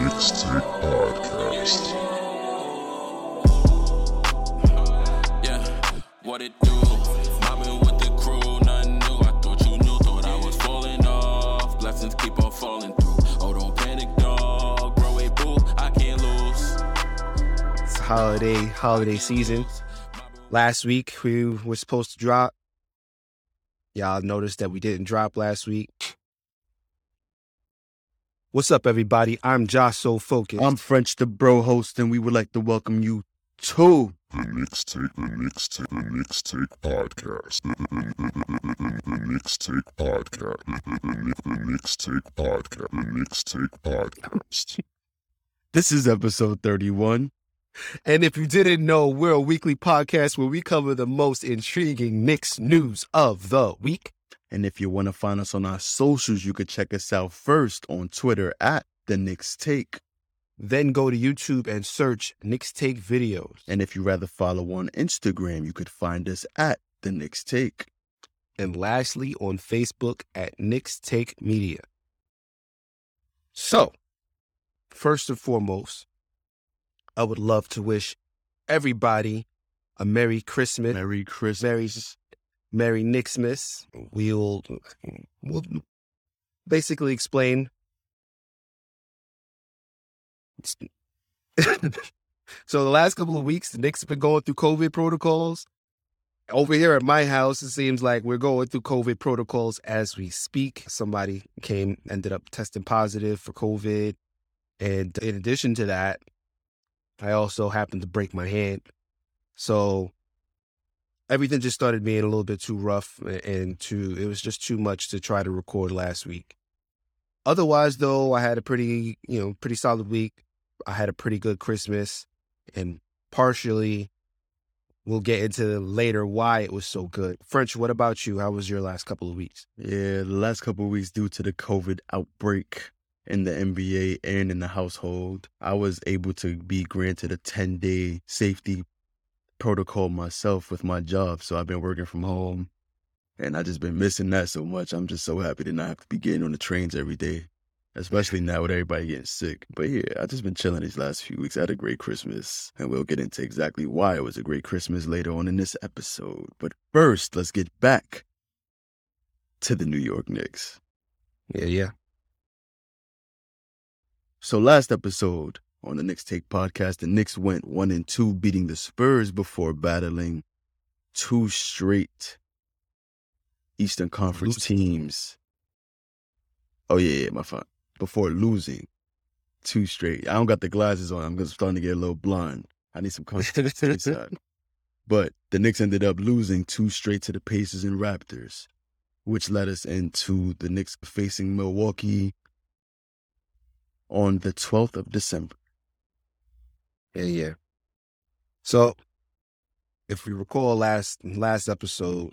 Knicks Take Podcast. Yeah, what it do? Mobbing with the crew, nothing new. I thought you knew, thought I was falling off. Blessings keep on falling through. Oh, don't panic, dog. Boo, I can't lose. It's holiday holiday season. Last week we were supposed to drop. Y'all noticed that we didn't drop last week. What's up, everybody? I'm Jah So Focused. I'm French the Bro host, and we would like to welcome you to The Knicks Take, the Knicks Take, the Knicks Take Podcast. The, the, the, the, the, the Knicks Take Podcast. The Knicks Take Podcast. The Knicks Take Podcast. this is episode 31. and if you didn't know, we're a weekly podcast where we cover the most intriguing Knicks news of the week. And if you want to find us on our socials, you could check us out first on Twitter at the Knicks Take. Then go to YouTube and search Knicks Take Videos. And if you rather follow on Instagram, you could find us at the Knicks Take. And lastly, on Facebook at Knicks Take Media. So, first and foremost, I would love to wish everybody a Merry Christmas. Merry Christmas. Merry Merry Nixmas. We'll we'll basically explain. so the last couple of weeks, the Knicks have been going through COVID protocols. Over here at my house, it seems like we're going through COVID protocols as we speak. Somebody came, ended up testing positive for COVID. And in addition to that, I also happened to break my hand. So everything just started being a little bit too rough and too it was just too much to try to record last week. Otherwise though i had a pretty you know pretty solid week. I had a pretty good christmas and partially we'll get into later why it was so good. French what about you? How was your last couple of weeks? Yeah, the last couple of weeks, due to the COVID outbreak in the NBA and in the household, I was able to be granted a 10 day safety protocol myself with my job. So I've been working from home and I just been missing that so much. I'm just so happy to not have to be getting on the trains every day, especially now with everybody getting sick. But yeah, I just been chilling these last few weeks. I had a great Christmas and we'll get into exactly why it was a great Christmas later on in this episode. But first, let's get back to the New York Knicks. yeah yeah So last episode on the Knicks Take podcast, the Knicks went one and two, beating the Spurs before battling two straight Eastern Conference teams. Oh yeah, yeah, my fault. Before losing two straight. I don't got the glasses on. I'm just starting to get a little blind. I need some context. But the Knicks ended up losing two straight to the Pacers and Raptors, which led us into the Knicks facing Milwaukee on the 12th of December. Yeah yeah so if we recall last last episode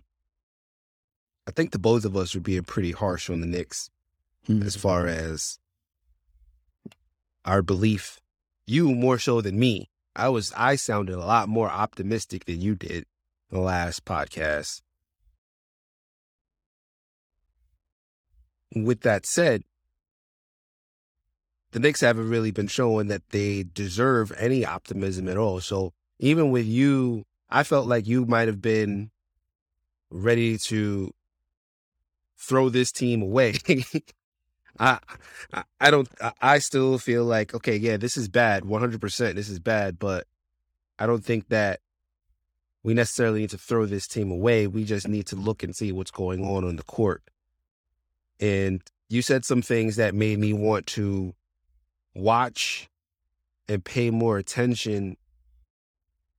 i think the both of us were being pretty harsh on the Knicks as mm-hmm. far as our belief. You more so than me. I was I sounded a lot more optimistic than you did the last podcast. With that said, the Knicks haven't really been showing that they deserve any optimism at all. So even with you, I felt like you might have been ready to throw this team away. I, I don't I- still feel like okay yeah this is bad 100% this is bad but I don't think that we necessarily need to throw this team away we just need to look and see what's going on on the court and you said some things that made me want to watch and pay more attention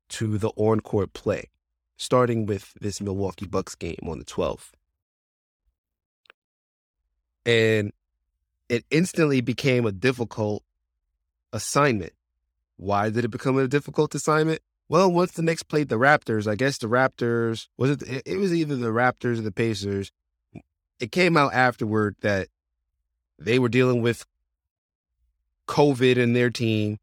to the on court play starting with this Milwaukee Bucks game on the 12th and it instantly became a difficult assignment. Why did it become a difficult assignment? Well, once the Knicks played the Raptors, I guess the Raptors was it. It was either the Raptors or the Pacers. It came out afterward that they were dealing with COVID in their team,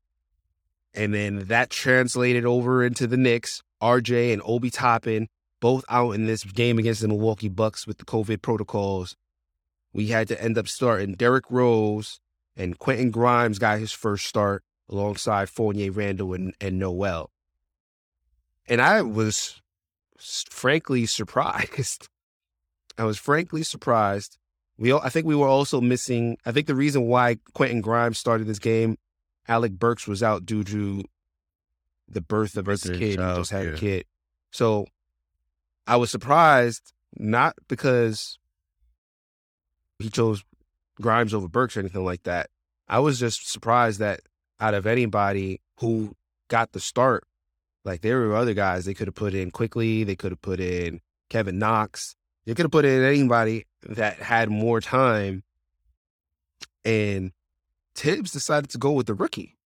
and then that translated over into the Knicks. RJ and Obi Toppin both out in this game against the Milwaukee Bucks with the COVID protocols we had to end up starting Derrick Rose and Quentin Grimes got his first start alongside Fournier, Randle and, and Noel. And I was frankly surprised. I was frankly surprised. We, all, I think we were also missing. I think the reason why Quentin Grimes started this game, Alec Burks was out due to the birth of his kid. He child, just had yeah. a kid. So I was surprised, not because he chose Grimes over Burks or anything like that. I was just surprised that out of anybody who got the start, like there were other guys they could have put in quickly. They could have put in Kevin Knox. They could have put in anybody that had more time. And Thibs decided to go with the rookie,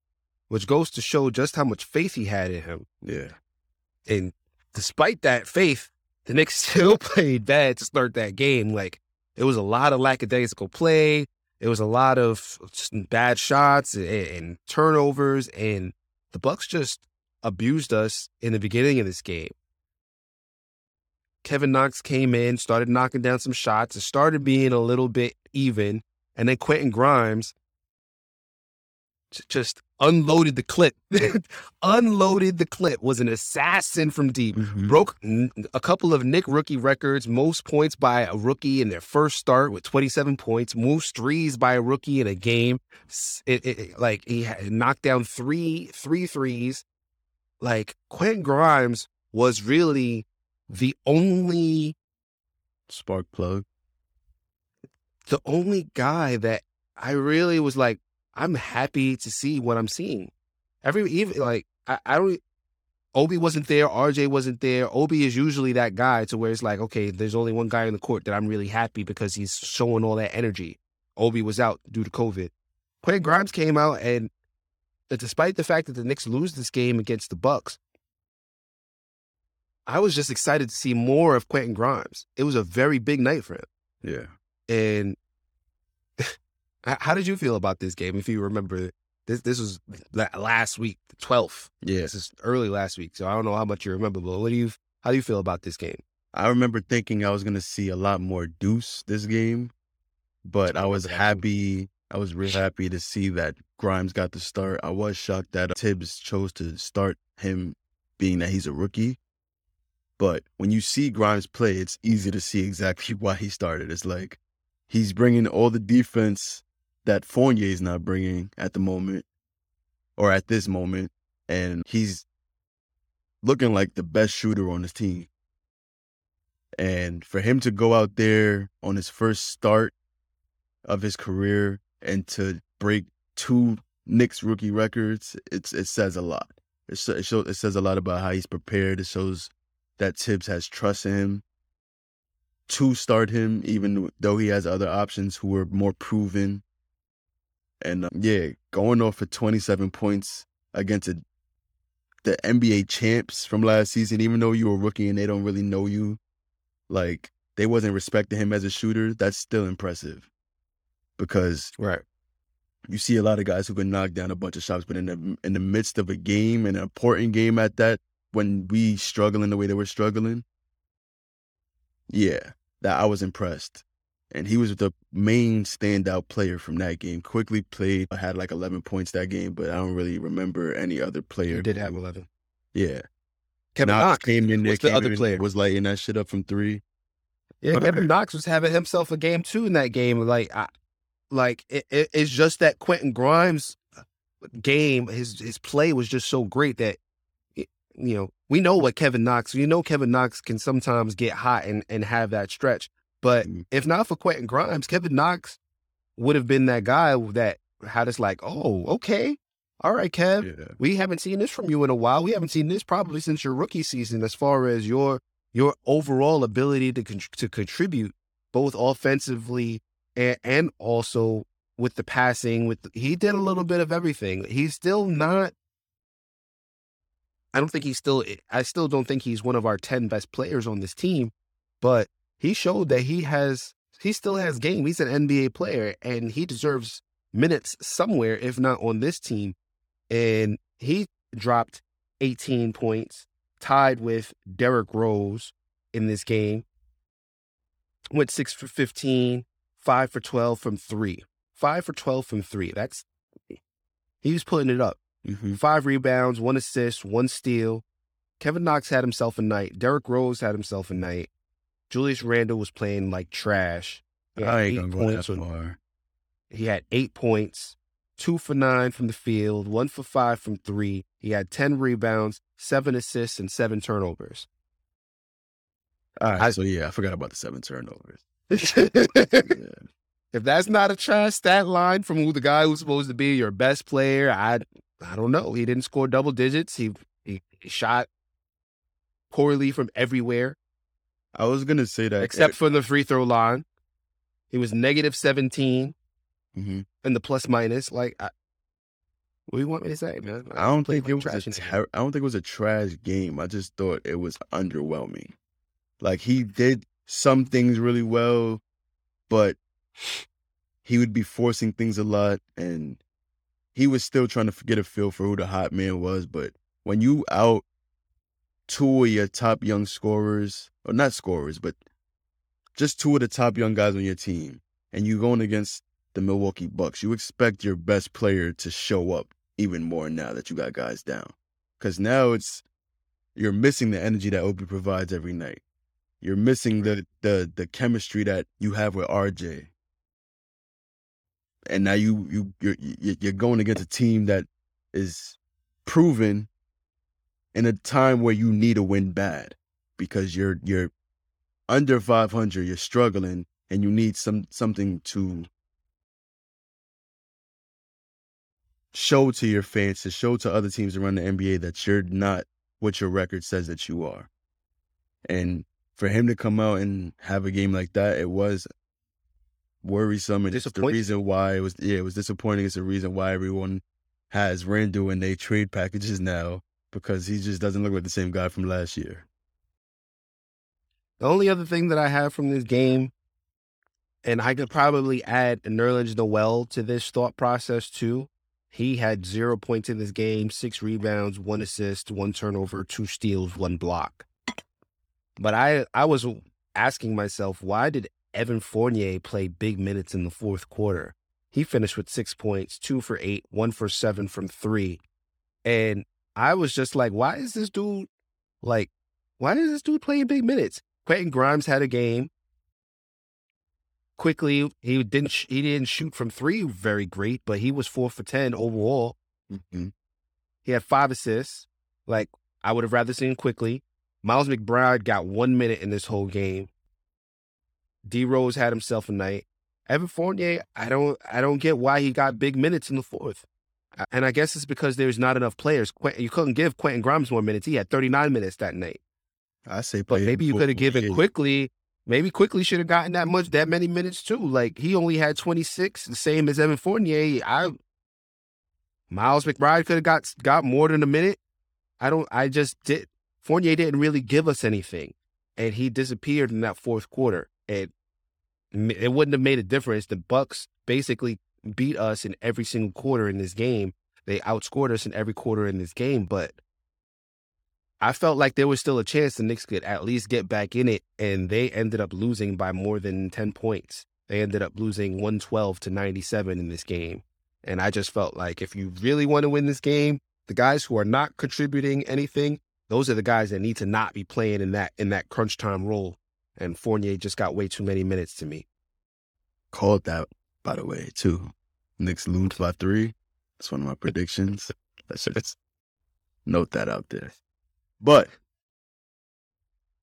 which goes to show just how much faith he had in him. Yeah. And despite that faith, the Knicks still played bad to start that game. Like it was a lot of lackadaisical play. It was a lot of bad shots and, and turnovers, and the Bucks just abused us in the beginning of this game. Kevin Knox came in, started knocking down some shots, it started being a little bit even, and then Quentin Grimes just unloaded the clip. unloaded the clip. Was an assassin from deep. Mhm. Broke a couple of Knick rookie records, most points by a rookie in their first start with 27 points, most threes by a rookie in a game. It, it- it- like he had knocked down three three threes. Like Quentin Grimes was really the only Spark plug. the only guy that I really was like, I'm happy to see what I'm seeing. Every even like I, I don't Obi wasn't there, RJ wasn't there. Obi is usually that guy to where it's like, okay, there's only one guy in the court that I'm really happy because he's showing all that energy. Obi was out due to COVID. Quentin Grimes came out and despite the fact that the Knicks lose this game against the Bucks, I was just excited to see more of Quentin Grimes. It was a very big night for him. Yeah. And how did you feel about this game? If you remember, this this was la- last week, the twelfth. Yeah. This is early last week, so I don't know how much you remember. But what do you? How do you feel about this game? I remember thinking I was gonna see a lot more deuce this game, but I was remember that too. happy. I was real happy to see that Grimes got the start. I was shocked that Thibs chose to start him, being that he's a rookie. But when you see Grimes play, it's easy to see exactly why he started. It's like he's bringing all the defense that Fournier is not bringing at the moment, or at this moment, and he's looking like the best shooter on his team. And for him to go out there on his first start of his career and to break two Knicks rookie records, it's it says a lot. It, it, shows, it says a lot about how he's prepared. It shows that Thibs has trust in him to start him, even though he has other options who are more proven. And um, yeah, going off for 27 points against a, the NBA champs from last season, even though you were a rookie and they don't really know you, like they wasn't respecting him as a shooter. That's still impressive because Right. you see a lot of guys who can knock down a bunch of shots, but in the in the midst of a game, an important game at that, when we struggling the way that we're struggling, yeah, that I was impressed. And he was the main standout player from that game. Quickley played, I had like 11 points that game, but I don't really remember any other player. You did have eleven. Yeah. Kevin Knox Knox came in there, was the other player. was lighting that shit up from three. Yeah, Kevin Knox was having himself a game too in that game. Like, I, like it, it, it's just that Quentin Grimes uh, game, his his play was just so great that you know we know what Kevin Knox. You know Kevin Knox can sometimes get hot and and have that stretch. But Mhm. if not for Quentin Grimes, Kevin Knox would have been that guy that had us like, oh, okay, all right, Kev, Yeah. we haven't seen this from you in a while. We haven't seen this probably since your rookie season, as far as your your overall ability to con- to contribute both offensively and, and also with the passing. With the, he did a little bit of everything. He's still not. I don't think he's still. Eh, I still don't think he's one of our ten best players on this team, but he showed that he has. He still has game. He's an NBA player, and he deserves minutes somewhere, if not on this team. And he dropped 18 points, tied with Derrick Rose in this game. Went six for 15, five for 12 from three. five for 12 from three. That's, he was putting it up. Mm-hmm. Five rebounds, one assist, one steal. Kevin Knox had himself a night. Derrick Rose had himself a night. Julius Randle was playing like trash. He had I ain't eight gonna go that points with-. He had eight points, two for nine from the field, one for five from three. He had 10 rebounds, seven assists, and seven turnovers. All right, I- so yeah, I forgot about the seven turnovers. if that's not a trash stat line from who the guy who's supposed to be your best player, I I don't know. He didn't score double digits. He he, he shot poorly from everywhere I was gonna say that except for the free throw line. He was negative 17 Mhm. in the plus minus. Like, I, what do you want me to say, man? I don't think it was a trash in the game. ter- I don't think it was a trash game. I just thought it was underwhelming. Like he did some things really well, but he would be forcing things a lot, and he was still trying to get a feel for who the hot man was. But when you out two of your top young scorers, or not scorers, but just two of the top young guys on your team, and you going against the Milwaukee Bucks, you expect your best player to show up even more now that you got guys down. Because now it's you're missing the energy that Obi provides every night. You're missing the the the chemistry that you have with RJ. And now you you you're you- you're going against a team that is proven in a time where you need a win bad because you're you're under 500, you're struggling and you need some something to show to your fans, to show to other teams around the NBA that you're not what your record says that you are. And for him to come out and have a game like that, it was worrisome and it's the reason why it was yeah, it was disappointing. It's the reason why everyone has Randle in their trade packages now because he just doesn't look like the same guy from last year. The only other thing that I have from this game, and I could probably add Nerlens Noel to this thought process too. He had zero points in this game, six rebounds, one assist, one turnover, two steals, one block. But I, I was asking myself, why did Evan Fournier played big minutes in the fourth quarter? He finished with six points, two for eight, one for seven from three. And I was just like, why is this dude like, why is this dude playing big minutes? Quentin Grimes had a game. Quickley, he didn't sh- he didn't shoot from three very great, but he was four for ten overall. Mhm. He had five assists. Like I would have rather seen Quickley. Miles McBride got one minute in this whole game. D Rose had himself a night. Evan Fournier, I don't I don't get why he got big minutes in the fourth. And I guess it's because there's not enough players. Quentin, you couldn't give Quentin Grimes more minutes. He had 39 minutes that night. I say But maybe you could have given 48. Quickley. Maybe Quickley should have gotten that much, that many minutes too. Like he only had 26, the same as Evan Fournier. I Miles McBride could have got got more than a minute. I don't. I just did. Fournier didn't really give us anything, and he disappeared in that fourth quarter. M- it wouldn't have made a difference. The Bucks basically beat us in every single quarter in this game. They outscored us in every quarter in this game, but I felt like there was still a chance the Knicks could at least get back in it, and they ended up losing by more than 10 points. They ended up losing 112 to 97 in this game. And I just felt like if you really want to win this game, the guys who are not contributing anything, those are the guys that need to not be playing in that in that crunch time role. And Fournier just got way too many minutes to me. Called that, by the way, too. Knicks lose by three. That's one of my predictions. Let's just note that out there. But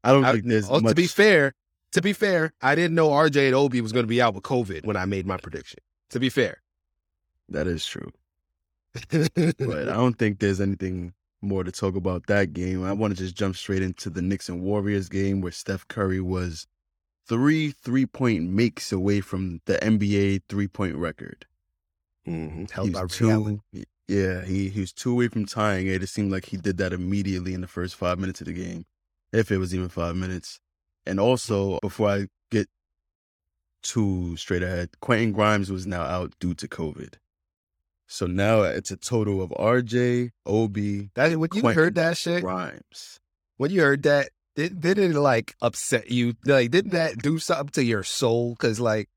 I don't I- think there's oh, much. To be fair, to be fair, I didn't know RJ and Obi was going to be out with COVID when I made my prediction. To be fair, that is true. But I don't think there's anything more to talk about that game. I want to just jump straight into the Knicks and Warriors game where Steph Curry was three three point makes away from the NBA three point record. mm-hmm. He held by was two, yeah, he, he was two away from tying it. It seemed like he did that immediately in the first five minutes of the game, if it was even five minutes. And also, before I get too straight ahead, Quentin Grimes was now out due to COVID. So now it's a total of RJ, Obi. That when you Quentin heard that shit, Grimes. when you heard that, did, did it like upset you? Like, didn't that do something to your soul? Because like,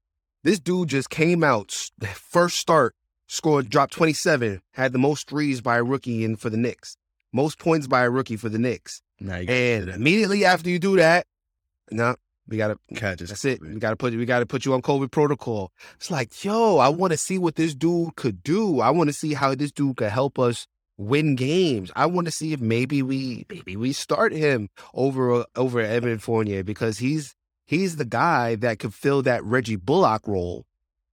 This dude just came out first start, scored, dropped 27, had the most threes by a rookie in for the Knicks, most points by a rookie for the Knicks. Now you And immediately after you do that, no, we gotta catch that's it. We gotta put we gotta put you on COVID protocol. It's like, yo, I want to see what this dude could do. I want to see how this dude could help us win games. I want to see if maybe we maybe we start him over over Evan Fournier because he's he's the guy that could fill that Reggie Bullock role.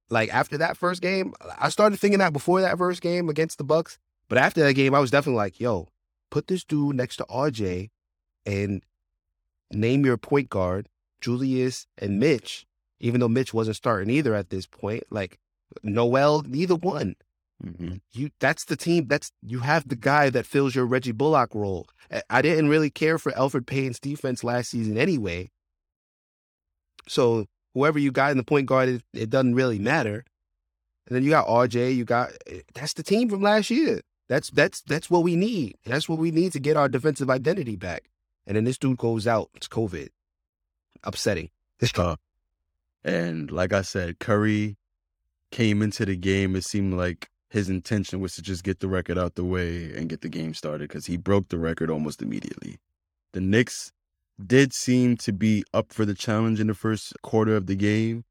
Like after that first game, I started thinking that before that first game against the Bucks, but after that game, I was definitely like, yo, put this dude next to RJ and name your point guard Julius and Mitch, even though Mitch wasn't starting either at this point, like Noel, neither one. hmm You that's the team. That's you have the guy that fills your Reggie Bullock role. I- I didn't really care for Elfrid Payton's defense last season anyway. So whoever you got in the point guard, it, it doesn't really matter. And then you got RJ. You got eh, that's the team from last year. That's that's that's what we need. That's what we need to get our defensive identity back. And then this dude goes out. It's COVID. Upsetting. Uh, and like I said, Curry came into the game. It seemed like his intention was to just get the record out the way and get the game started because he broke the record almost immediately. The Knicks did seem to be up for the challenge in the first quarter of the game,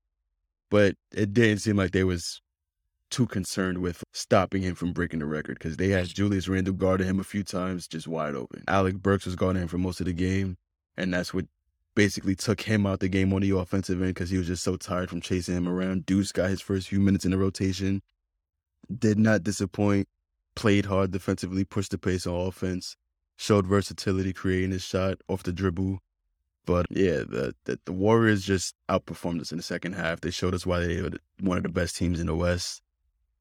but it didn't seem like they was too concerned with stopping him from breaking the record because they had Julius Randle guarding him a few times just wide open. Alec Burks was guarding him for most of the game, and that's what basically took him out the game on the offensive end because he was just so tired from chasing him around. Deuce got his first few minutes in the rotation, did not disappoint, played hard defensively, pushed the pace on offense, showed versatility, creating his shot off the dribble. But yeah, the, the the Warriors just outperformed us in the second half. They showed us why they were one of the best teams in the West.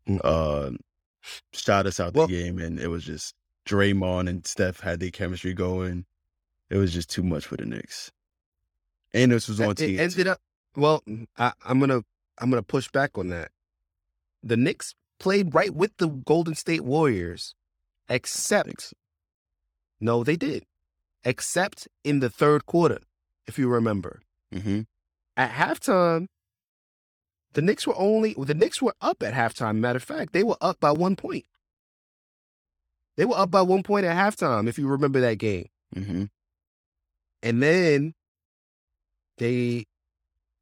Mm. Uh, shot us out Well- the game, and it was just Draymond and Steph had their chemistry going. It was just too much for the Knicks. And this was on It TNT. ended up. Well, I, I'm gonna I'm gonna push back on that. The Knicks played right with the Golden State Warriors, except no, they did, except in the third quarter, if you remember. hmm At halftime, the Knicks were only the Knicks were up at halftime. Matter of fact, they were up by one point. They were up by one point at halftime, if you remember that game. hmm And then they,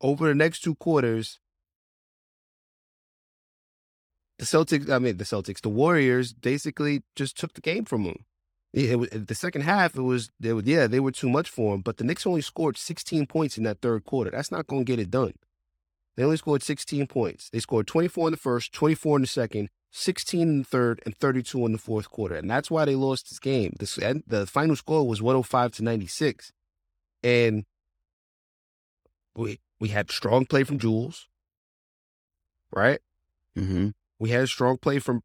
over the next two quarters, the Celtics, I mean, the Celtics, the Warriors basically just took the game from them. It, was, the second half, it was, they were, yeah, they were too much for them, but the Knicks only scored 16 points in that third quarter. That's not going to get it done. They only scored 16 points. They scored 24 in the first, 24 in the second, 16 in the third, and 32 in the fourth quarter. And that's why they lost this game. This, the final score was 105 to 96. And we we had strong play from Jules, right? hmm We had strong play from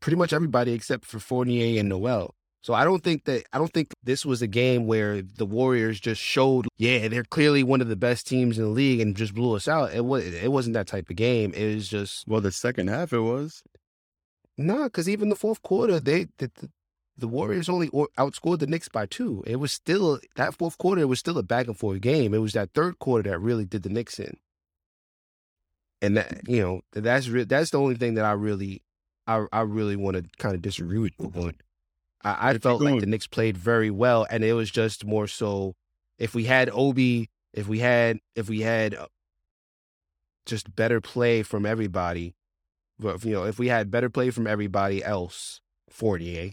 pretty much everybody except for Fournier and Noel. So I don't think that I don't think this was a game where the Warriors just showed, yeah, they're clearly one of the best teams in the league and just blew us out. It was it wasn't that type of game. It was just Well, the second half it was. nah, because even the fourth quarter, they the, the, the Warriors only outscored the Knicks by two. It was still that fourth quarter. It was still a back and forth game. It was that third quarter that really did the Knicks in. And that you know that's re- that's the only thing that I really, I I really want to kind of disagree with you on. I, I felt like the Knicks played very well, and it was just more so if we had Obi, if we had if we had uh, just better play from everybody, but you know if we had better play from everybody else, Fournier,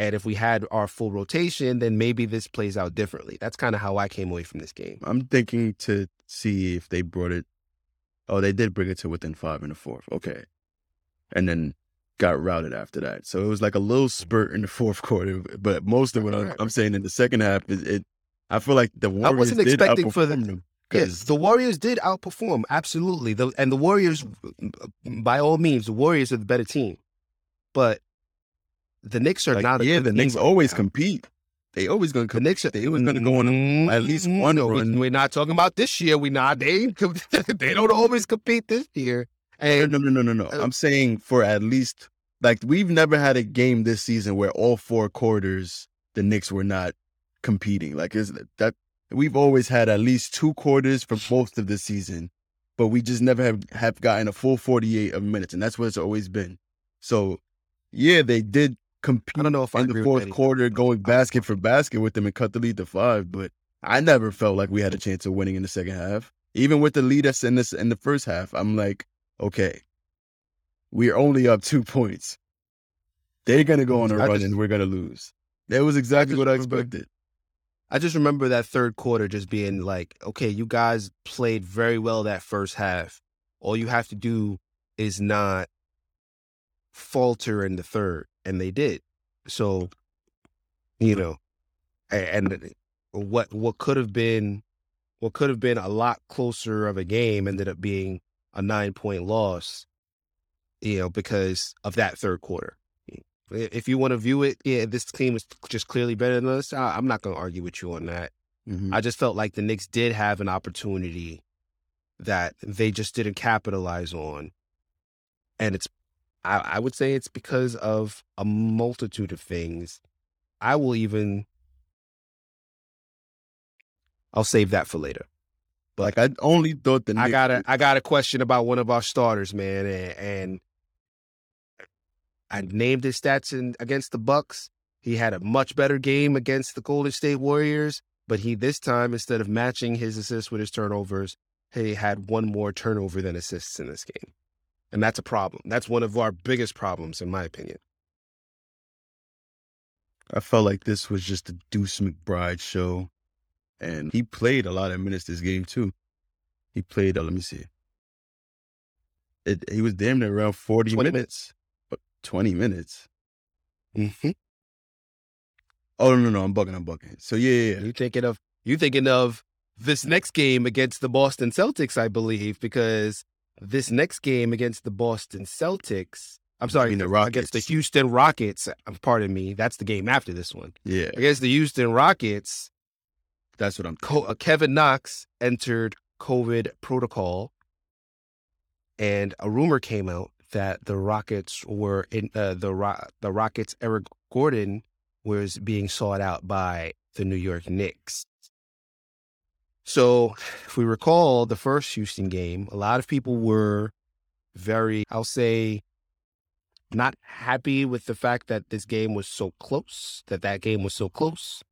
and if we had our full rotation, then maybe this plays out differently. That's kind of how I came away from this game. I'm thinking to see if they brought it. Oh, they did bring it to within five in the fourth. Okay, and then got routed after that. So it was like a little spurt in the fourth quarter. But most of what I'm, I'm saying in the second half, it, it I feel like the Warriors wasn't did expecting for them Yes, the Warriors did outperform absolutely. The, and the Warriors, by all means, the Warriors are the better team. But the Knicks are like, not. A yeah, the Knicks right always now. compete. They always gonna The. Knicks are. They was gonna go on at least one No, run. We're not talking about this year. We not. They they don't always compete this year. No, And no, no, no, no, no. Uh, I'm saying for at least like we've never had a game this season where all four quarters the Knicks were not competing. Like is that we've always had at least two quarters for most of the season, but we just never have, have gotten a full 48 of minutes, and that's what it's always been. So, yeah, they did compete I don't know if I in agree the fourth quarter, going basket for basket with them and cut the lead to five, but I never felt like we had a chance of winning in the second half. Even with the lead us in this in the first half, I'm like, okay, we're only up two points. They're gonna go on a I run just- and we're gonna lose. That was exactly just what I expected. I just remember that third quarter just being like, okay, you guys played very well that first half. All you have to do is not falter in the third, and they did. So, you know, and what what could have been what could have been a lot closer of a game ended up being a nine point loss. You know, because of that third quarter. If you want to view it, yeah, this team is just clearly better than us. I, I'm not going to argue with you on that. Mhm. I just felt like the Knicks did have an opportunity that they just didn't capitalize on. And it's, I, I would say it's because of a multitude of things. I will even, I'll save that for later. But like I only thought the I got a, I got a question about one of our starters, man, and, and I named his stats in against the Bucks. He had a much better game against the Golden State Warriors, but he this time instead of matching his assists with his turnovers, he had one more turnover than assists in this game, and that's a problem. That's one of our biggest problems, in my opinion. I felt like this was just a Deuce McBride show, and he played a lot of minutes this game too. He played. Uh, let me see. It, he was damn near around forty 20 minutes. But Twenty minutes. Mm-hmm. Oh no, no, no! I'm bugging. I'm bugging. So yeah, yeah, yeah. You thinking of you thinking of this next game against the Boston Celtics, I believe, because this next game against the Boston Celtics, I'm sorry, the against the Houston Rockets. uh, Pardon me, that's the game after this one. yeah. Against the Houston Rockets, That's what I'm. Co- uh, Kevin Knox entered COVID protocol, and a rumor came out that the Rockets were in uh, the Ro- the Rockets. Eric Gordon was being sought out by the New York Knicks. So, if we recall the first Houston game, a lot of people were very, I'll say, not happy with the fact that this game was so close, that that game was so close.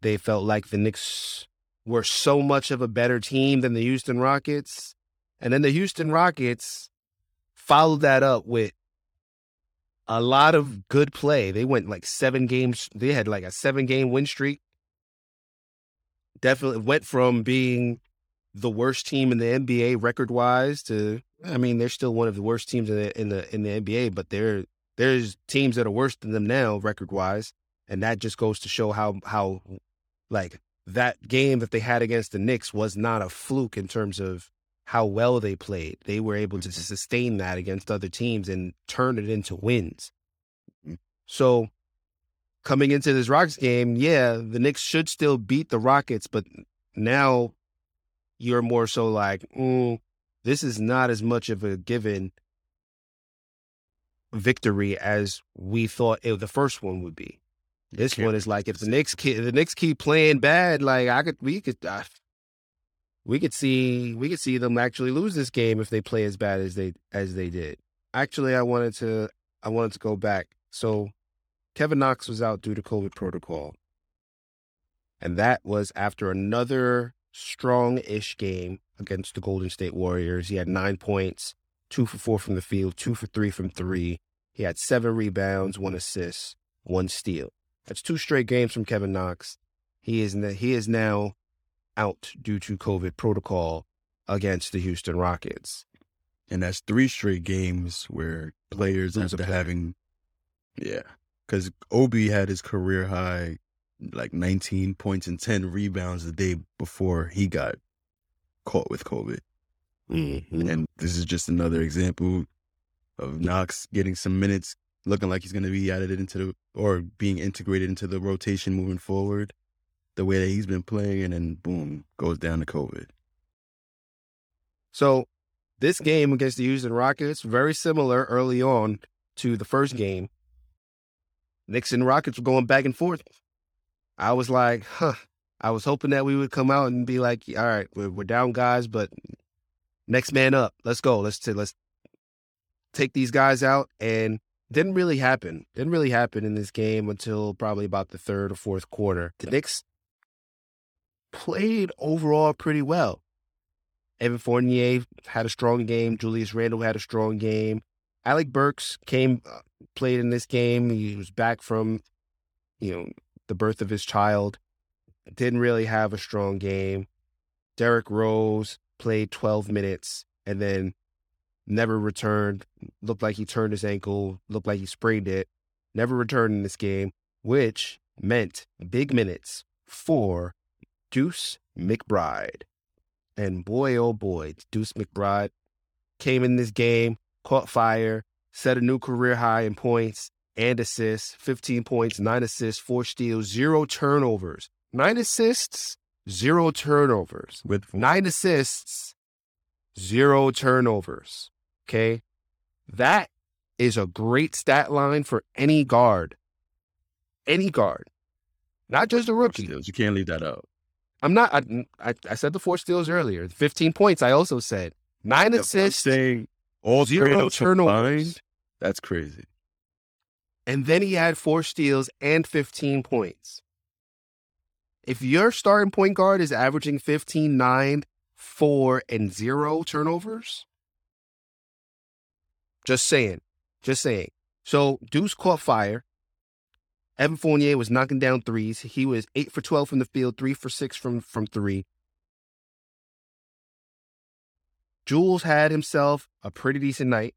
They felt like the Knicks were so much of a better team than the Houston Rockets. And then the Houston Rockets followed that up with a lot of good play. They went like seven games, they had like a seven game win streak. Definitely went from being the worst team in the NBA record wise to I mean, they're still one of the worst teams in the in the in the NBA, but there there's teams that are worse than them now record wise. And that just goes to show how how like that game that they had against the Knicks was not a fluke in terms of how well they played. They were able to mm-hmm. sustain that against other teams and turn it into wins. Mm-hmm. So coming into this Rockets game, yeah, the Knicks should still beat the Rockets, but now you're more so like, mm, this is not as much of a given victory as we thought it, the first one would be. This one is like if the Knicks keep, the Knicks keep playing bad, like I could we could uh, we could see we could see them actually lose this game if they play as bad as they as they did. Actually, I wanted to I wanted to go back. So Kevin Knox was out due to COVID protocol. And that was after another strong ish game against the Golden State Warriors. He had nine points, two for four from the field, two for three from three. He had seven rebounds, one assist, one steal. That's two straight games from Kevin Knox. He is n- he is now out due to COVID protocol against the Houston Rockets. And that's three straight games where players Lose up player. having, yeah, because Obi had his career high, like 19 points and 10 rebounds the day before he got caught with COVID. Mm-hmm. And this is just another example of Knox getting some minutes, looking like he's going to be added into the or being integrated into the rotation moving forward, the way that he's been playing, and then boom, goes down to COVID. So this game against the Houston Rockets, very similar early on to the first game. Knicks and Rockets were going back and forth. I was like, huh. I was hoping that we would come out and be like, all right, we're, we're down, guys, but next man up. Let's go. Let's t- let's take these guys out. And didn't really happen. Didn't really happen in this game until probably about the third or fourth quarter. The Knicks played overall pretty well. Evan Fournier had a strong game. Julius Randle had a strong game. Alec Burks came, uh, played in this game. He was back from, you know, the birth of his child. Didn't really have a strong game. Derrick Rose played 12 minutes and then never returned. Looked like he turned his ankle, looked like he sprained it. Never returned in this game, which meant big minutes for Deuce McBride. And boy, oh boy, Deuce McBride came in this game, caught fire, set a new career high in points and assists 15 points, nine assists, four steals, zero turnovers. Nine assists, zero turnovers. With Nine assists, zero turnovers. Okay. That is a great stat line for any guard. Any guard. Not just a rookie. steals. You can't leave that out. I'm not. I, I, I said the four steals earlier. 15 points. I also said nine I'm assists, saying all zero three of those turnovers. That's crazy. and then he had four steals and 15 points. If your starting point guard is averaging 15, 9, 4, and 0 turnovers, just saying. Just saying. So Deuce caught fire. Evan Fournier was knocking down threes. He was 8 for 12 from the field, 3 for 6 from, from 3. Jules had himself a pretty decent night.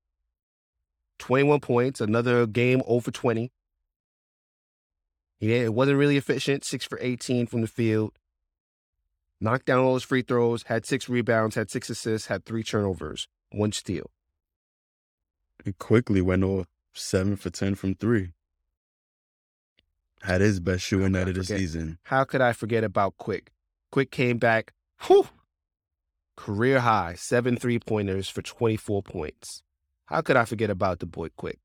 21 points, another game over 20. He it wasn't really efficient, 6 for 18 from the field. Knocked down all his free throws, had 6 rebounds, had 6 assists, had 3 turnovers, 1 steal. And Quickley went off seven for ten from three. Had his best shooting night of the season. How could I forget about Quick? Quick came back, whew, career high, seven three pointers for 24 points. How could I forget about the boy Quick?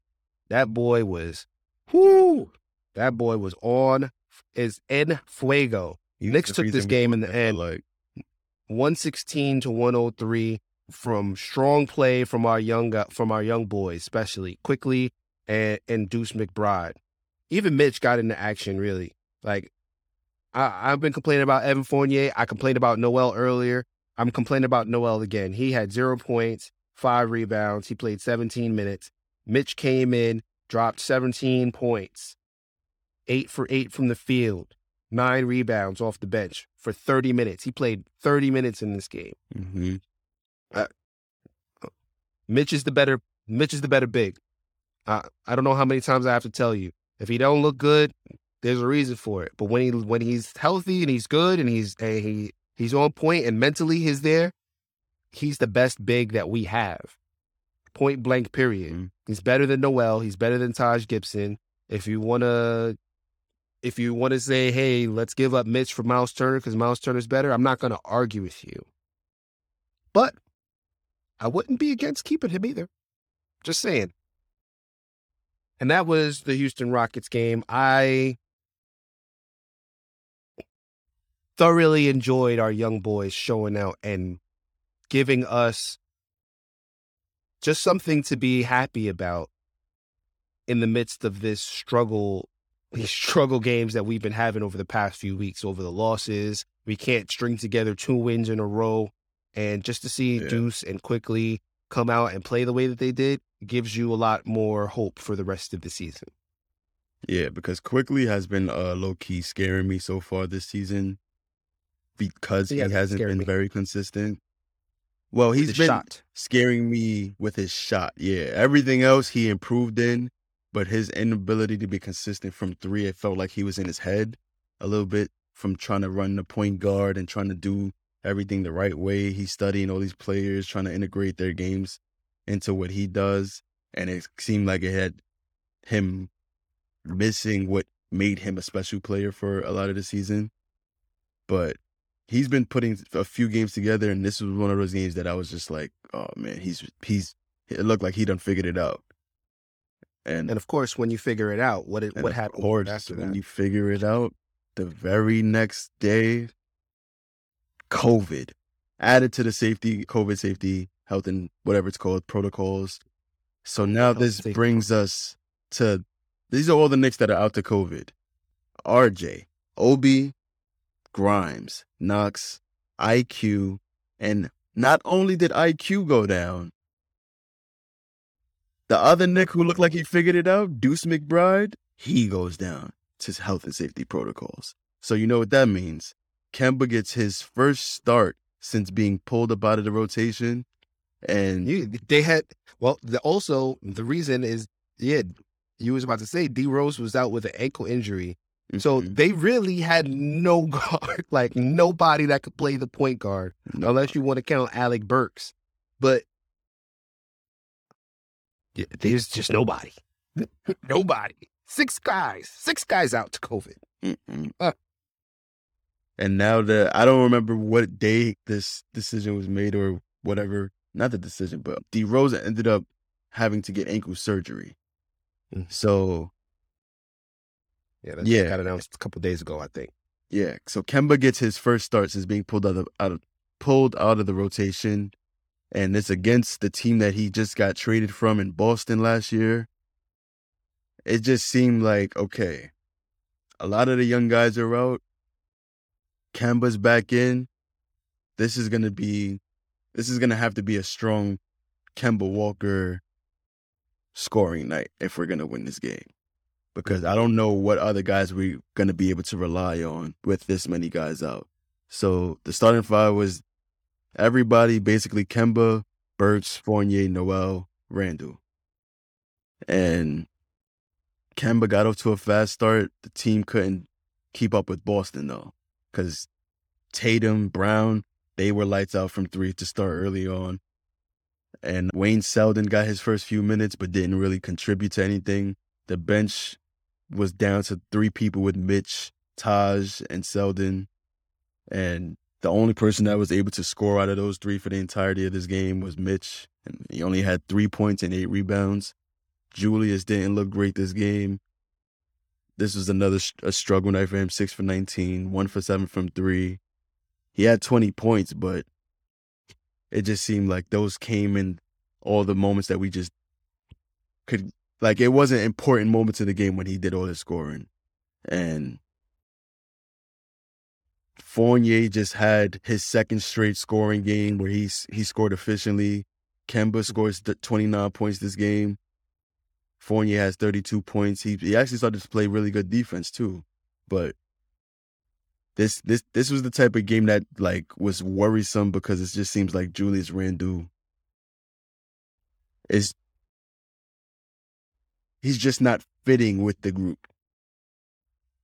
That boy was, whoo, that boy was on, is en fuego. He Knicks took this game in the end. Like 116 to 103 from strong play from our young gu- from our young boys, especially Quickley and and Deuce McBride. Even Mitch got into action really. Like I, I've been complaining about Evan Fournier. I complained about Noel earlier. I'm complaining about Noel again. He had zero points, five rebounds. He played 17 minutes. Mitch came in, dropped 17 points, eight for eight from the field, nine rebounds off the bench for 30 minutes. He played 30 minutes in this game. hmm Mitch is the better. Mitch is the better big. I I don't know how many times I have to tell you. If he don't look good, there's a reason for it. But when he when he's healthy and he's good and he's and he he's on point and mentally he's there, he's the best big that we have. Point blank. Period. Mhm. He's better than Noel. He's better than Taj Gibson. If you wanna, if you wanna say, hey, let's give up Mitch for Miles Turner because Miles Turner's better, I'm not gonna argue with you. But I wouldn't be against keeping him either. Just saying. And that was the Houston Rockets game. I thoroughly enjoyed our young boys showing out and giving us just something to be happy about in the midst of this struggle these struggle games that we've been having over the past few weeks over the losses. We can't string together two wins in a row and just to see Yeah. Deuce and Quickley come out and play the way that they did gives you a lot more hope for the rest of the season. Yeah, because Quickley has been uh, low key scaring me so far this season because He he, hasn't been me. very consistent. Well, he's been shot scaring me with his shot. Yeah, everything else he improved in, but his inability to be consistent from three, it felt like he was in his head a little bit from trying to run the point guard and trying to do everything the right way. He's studying all these players, trying to integrate their games into what he does, and it seemed like it had him missing what made him a special player for a lot of the season. But he's been putting a few games together, and this was one of those games that I was just like, oh man, he's he's it looked like he done figured it out. And, and of course when you figure it out what it, what of happened course, after when that you figure it out, The very next day, COVID added to the safety, COVID safety, health and whatever it's called, protocols. So now Health this safety brings us to these are all the Knicks that are out to COVID. RJ, Obi, Grimes, Knox, IQ, and not only did IQ go down, the other Knick who looked like he figured it out, Deuce McBride, he goes down to health and safety protocols. So you know what that means. Kemba gets his first start since being pulled up out of the rotation. And You, they had well. The, also, the reason is yeah. You was about to say D Rose was out with an ankle injury, so Mhm. they really had no guard, like nobody that could play the point guard, unless you want to count Alec Burks. But there's just nobody, nobody. Six guys, six guys out to COVID. Uh. And now that I don't remember what day this decision was made or whatever, not the decision, but D Rose ended up having to get ankle surgery. Mm. So Yeah, that Yeah. got announced a couple days ago, I think. yeah, so Kemba gets his first start since being pulled out of, out of pulled out of the rotation, and it's against the team that he just got traded from in Boston last year. It just seemed like okay, a lot of the young guys are out. Kemba's back in. This is gonna be, this is gonna have to be a strong Kemba Walker scoring night if we're gonna win this game because I don't know what other guys we're going to be able to rely on with this many guys out. So the starting five was everybody basically Kemba, Burks, Fournier, Noel, Randle. And Kemba got off to a fast start. The team couldn't keep up with Boston though, because Tatum, Brown, they were lights out from three to start early on. And Wayne Selden got his first few minutes, but didn't really contribute to anything. The bench was down to three people with Mitch, Taj, and Selden. And the only person that was able to score out of those three for the entirety of this game was Mitch. And he only had three points and eight rebounds. Julius didn't look great this game. This was another a struggle night for him. Six for 19, one for seven from three. He had 20 points, but it just seemed like those came in all the moments that we just could like it wasn't important moments in the game when he did all his scoring. And Fournier just had his second straight scoring game where he's he scored efficiently. Kemba mm-hmm. scores th- 29 points this game. Fournier has 32 points. He he actually started to play really good defense too. But this this this was the type of game that like was worrisome because it just seems like Julius Randle is he's just not fitting with the group.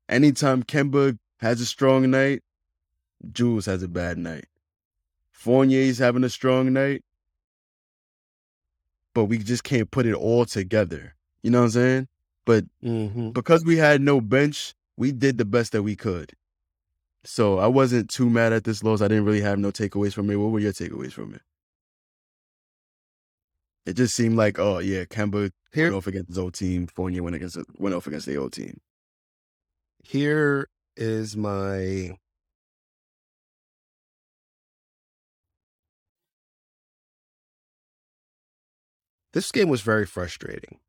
Anytime Kemba has a strong night, Jules has a bad night. Fournier's having a strong night, but we just can't put it all together. You know what I'm saying? But Mm-hmm. because we had no bench, we did the best that we could. So I wasn't too mad at this loss. I didn't really have no takeaways from it. What were your takeaways from it? It just seemed like, oh yeah, Kemba Here, went off against his old team. Fournier went against went off against the old team. here is my this game was very frustrating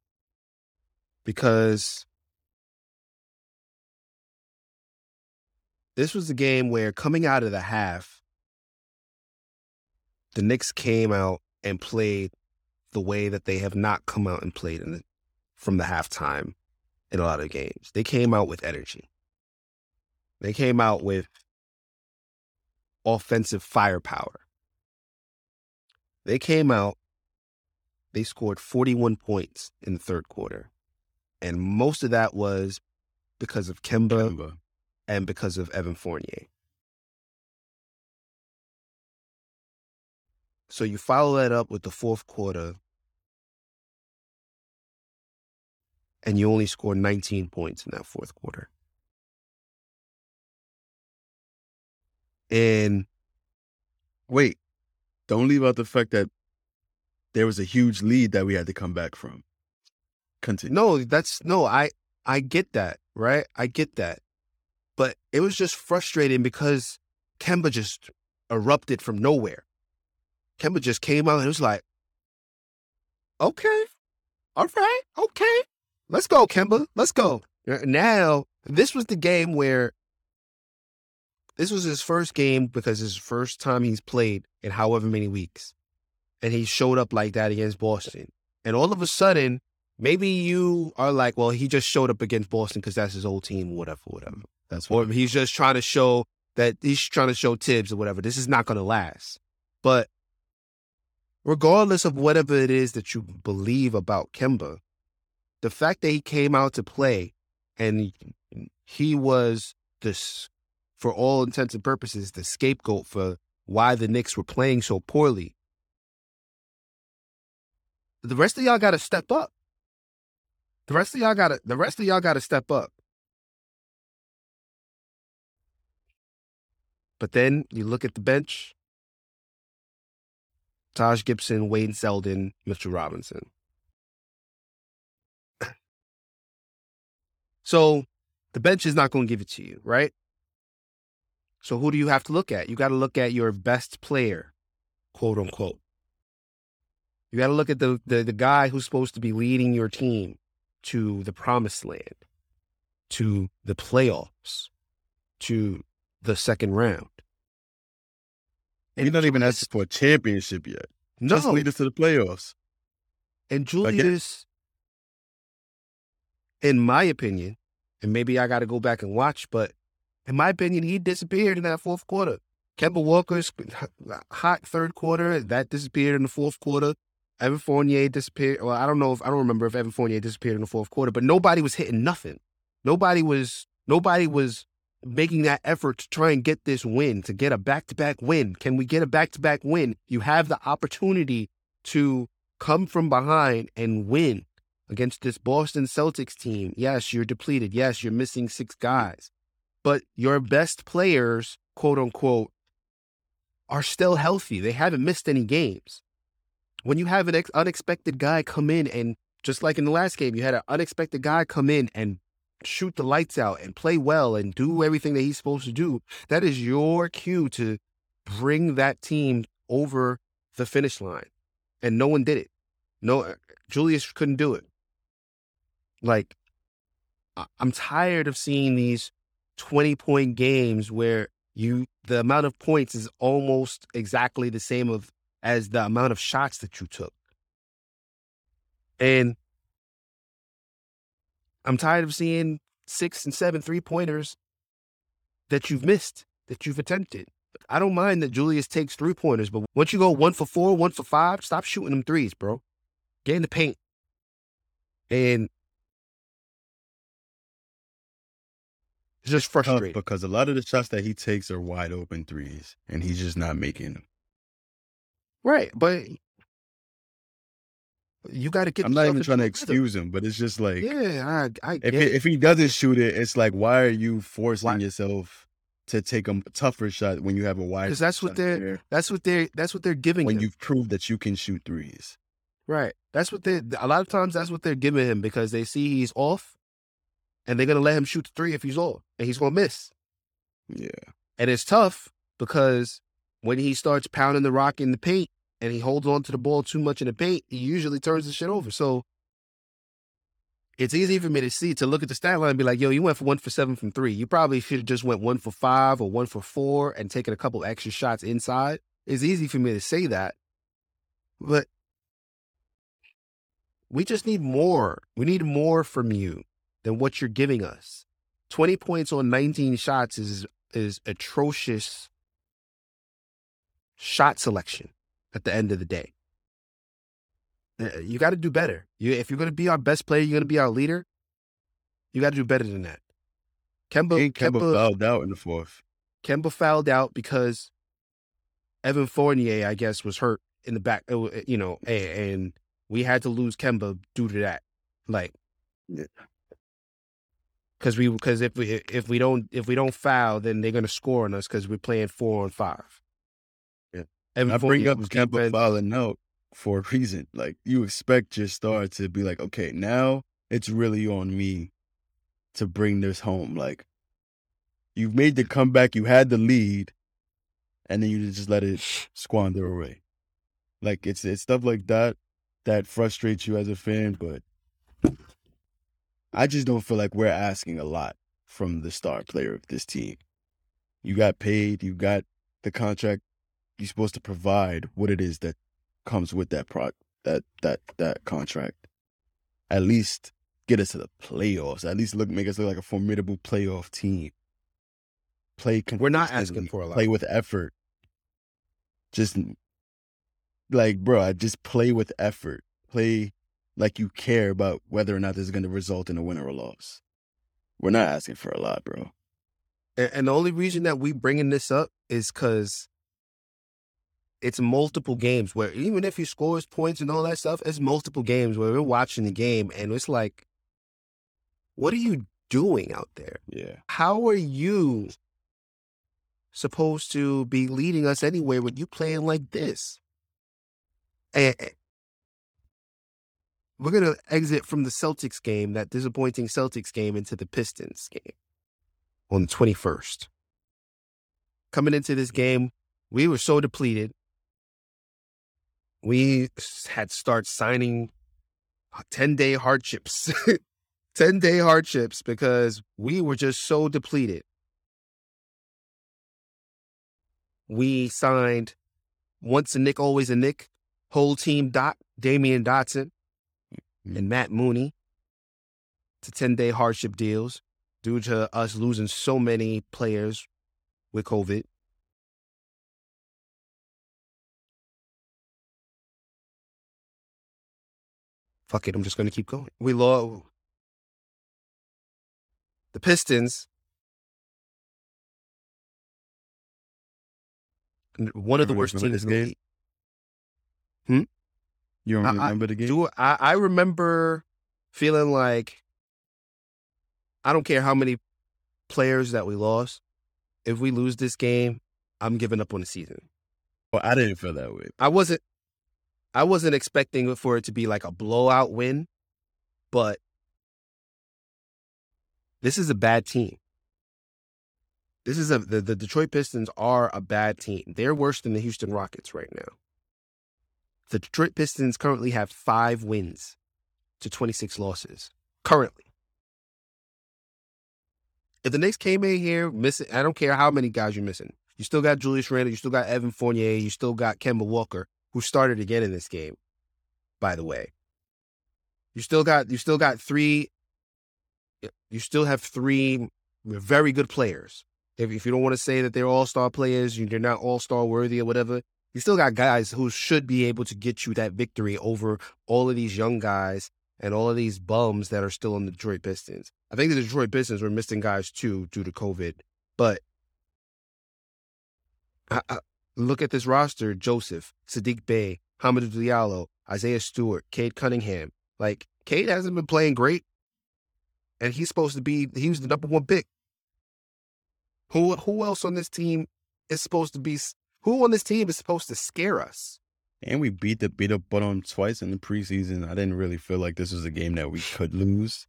because this was the game where coming out of the half the Knicks came out and played the way that they have not come out and played in the, from the halftime in a lot of games. They came out with energy. They came out with offensive firepower. They came out, they scored 41 points in the third quarter. And most of that was because of Kemba Kemba. and because of Evan Fournier. So you follow that up with the fourth quarter, and you only score 19 points in that fourth quarter. And Wait, don't leave out the fact that there was a huge lead that we had to come back from. Continue. no, that's no, I I get that, right? I get that. But it was just frustrating because Kemba just erupted from nowhere. Kemba just came out and it was like, okay, all right, okay, let's go, Kemba, let's go. Now, this was the game where this was his first game because it's the first time he's played in however many weeks. And he showed up like that against Boston. And all of a sudden, maybe you are like, well, he just showed up against Boston because that's his old team, whatever, whatever. That's Or what he's just trying to show that he's trying to show Thibs or whatever. This is not going to last. But regardless of whatever it is that you believe about Kemba, the fact that he came out to play and he was this, for all intents and purposes, the scapegoat for why the Knicks were playing so poorly. The rest of y'all got to step up. The rest of y'all got to. The rest of y'all got to step up. But then you look at the bench. Taj Gibson, Wayne Selden, Mitchell Robinson. So the bench is not going to give it to you, right? So who do you have to look at? You got to look at your best player, quote unquote. You got to look at the, the the guy who's supposed to be leading your team to the promised land, to the playoffs, to the second round. He's not even asking for a championship yet. No, Just lead us to the playoffs. And Like Julius, in my opinion, and maybe I got to go back and watch, but in my opinion, he disappeared in that fourth quarter. Kemba Walker's hot third quarter that disappeared in the fourth quarter. Evan Fournier disappeared. Well, I don't know if I don't remember if Evan Fournier disappeared in the fourth quarter, but nobody was hitting nothing. Nobody was nobody was making that effort to try and get this win, to get a back to back win. Can we get a back to back win? You have the opportunity to come from behind and win against this Boston Celtics team. Yes, you're depleted. Yes, you're missing six guys. But your best players, quote unquote, are still healthy. They haven't missed any games. When you have an ex- unexpected guy come in and just like in the last game, you had an unexpected guy come in and shoot the lights out and play well and do everything that he's supposed to do, that is your cue to bring that team over the finish line. And no one did it. No, uh, Julius couldn't do it. Like, I'm tired of seeing these 20 point games where you the amount of points is almost exactly the same of as the amount of shots that you took. And I'm tired of seeing six and seven three pointers that you've missed, that you've attempted. I don't mind that Julius takes three pointers, but once you go one for four, one for five, stop shooting them threes, bro. Get in the paint. And it's just frustrating. because a lot of the shots that he takes are wide open threes, and he's just not making them. Right. But you got to get I'm not even trying to excuse him, but it's just like Yeah, I, I if get he, it. if he doesn't shoot it, it's like why are you forcing Why- yourself to take a tougher shot when you have a wide? Because that's what they're there, that's what they're that's what they're giving when him. you've proved that you can shoot threes. Right. That's what they a lot of times that's what they're giving him because they see he's off and they're gonna let him shoot the three if he's off. And he's gonna miss. Yeah, And it's tough because when he starts pounding the rock in the paint and he holds on to the ball too much in the paint, he usually turns the shit over. So it's easy for me to see to look at the stat line and be like, yo, you went for one for seven from three. You probably should have just went one for five or one for four and taken a couple extra shots inside. It's easy for me to say that. But we just need more. We need more from you than what you're giving us. 20 points on 19 shots is is atrocious shot selection at the end of the day. Uh, You got to do better. You, if you're going to be our best player, you're going to be our leader. You got to do better than that. Kemba, and Kemba Kemba, fouled out in the fourth. Kemba fouled out because Evan Fournier, I guess, was hurt in the back. uh, You know, and we had to lose Kemba due to that. Like, Yeah. because we because if we if we don't if we don't foul, then they're gonna score on us because we're playing four on five. I bring up Kemba fouling out for a reason. Like you expect your star to be like, okay, now it's really on me to bring this home. Like You've made the comeback. You had the lead, and then you just let it squander away. Like it's it's stuff like that that frustrates you as a fan, but I just don't feel like we're asking a lot from the star player of this team. You got paid, you got the contract, you're supposed to provide what it is that comes with that pro that that that contract. At least get us to the playoffs. At least look make us look like a formidable playoff team. Play We're not asking for a lot. Play with effort. Just like, bro, I just play with effort. Play like you care about whether or not this is going to result in a win or a loss. We're not asking for a lot, bro. And, and the only reason that we bringing this up is because it's multiple games where even if he scores points and all that stuff, it's multiple games where we're watching the game and it's like, what are you doing out there? Yeah. How are you supposed to be leading us anywhere when you playing like this? And we're gonna exit from the Celtics game, that disappointing Celtics game, into the Pistons game on the twenty first. Coming into this game, we were so depleted. We had start signing uh, ten day hardships, ten day hardships because we were just so depleted. We signed once a Knick, always a Knick, whole team dot, Damyean Dotson mm-hmm. and Matt Mooney to 10 day hardship deals due to us losing so many players with COVID. Fuck it, I'm just going to keep going. We lost the Pistons. One of the worst remember teams this in the game? league. Hmm? You don't I- remember the game? Do I, I remember feeling like I don't care how many players that we lost. If we lose this game, I'm giving up on the season. well, I didn't feel that way. I wasn't I wasn't expecting for it to be like a blowout win, but this is a bad team. This is a the, the Detroit Pistons are a bad team. They're worse than the Houston Rockets right now. The Detroit Pistons currently have 5 wins to 26 losses. Currently. If the Knicks came in here missing, I don't care how many guys you're missing. You still got Julius Randle, you still got Evan Fournier, you still got Kemba Walker, who started again in this game, by the way. You still got you still got three you still have three very good players. If, if you don't want to say that they're all-star players, you- they're not all-star worthy or whatever, you still got guys who should be able to get you that victory over all of these young guys and all of these bums that are still on the Detroit Pistons. I think the Detroit Pistons were missing guys too due to COVID, but I, I, look at this roster: Joseph, Sadiq Bey, Hamidou Diallo, Isaiah Stewart, Cade Cunningham. Like Cade hasn't been playing great, and he's supposed to be. He was the number one pick. Who who else on this team is supposed to be? Who on this team is supposed to scare us? And we beat the beat up on twice in the preseason. I didn't really feel like this was a game that we could lose.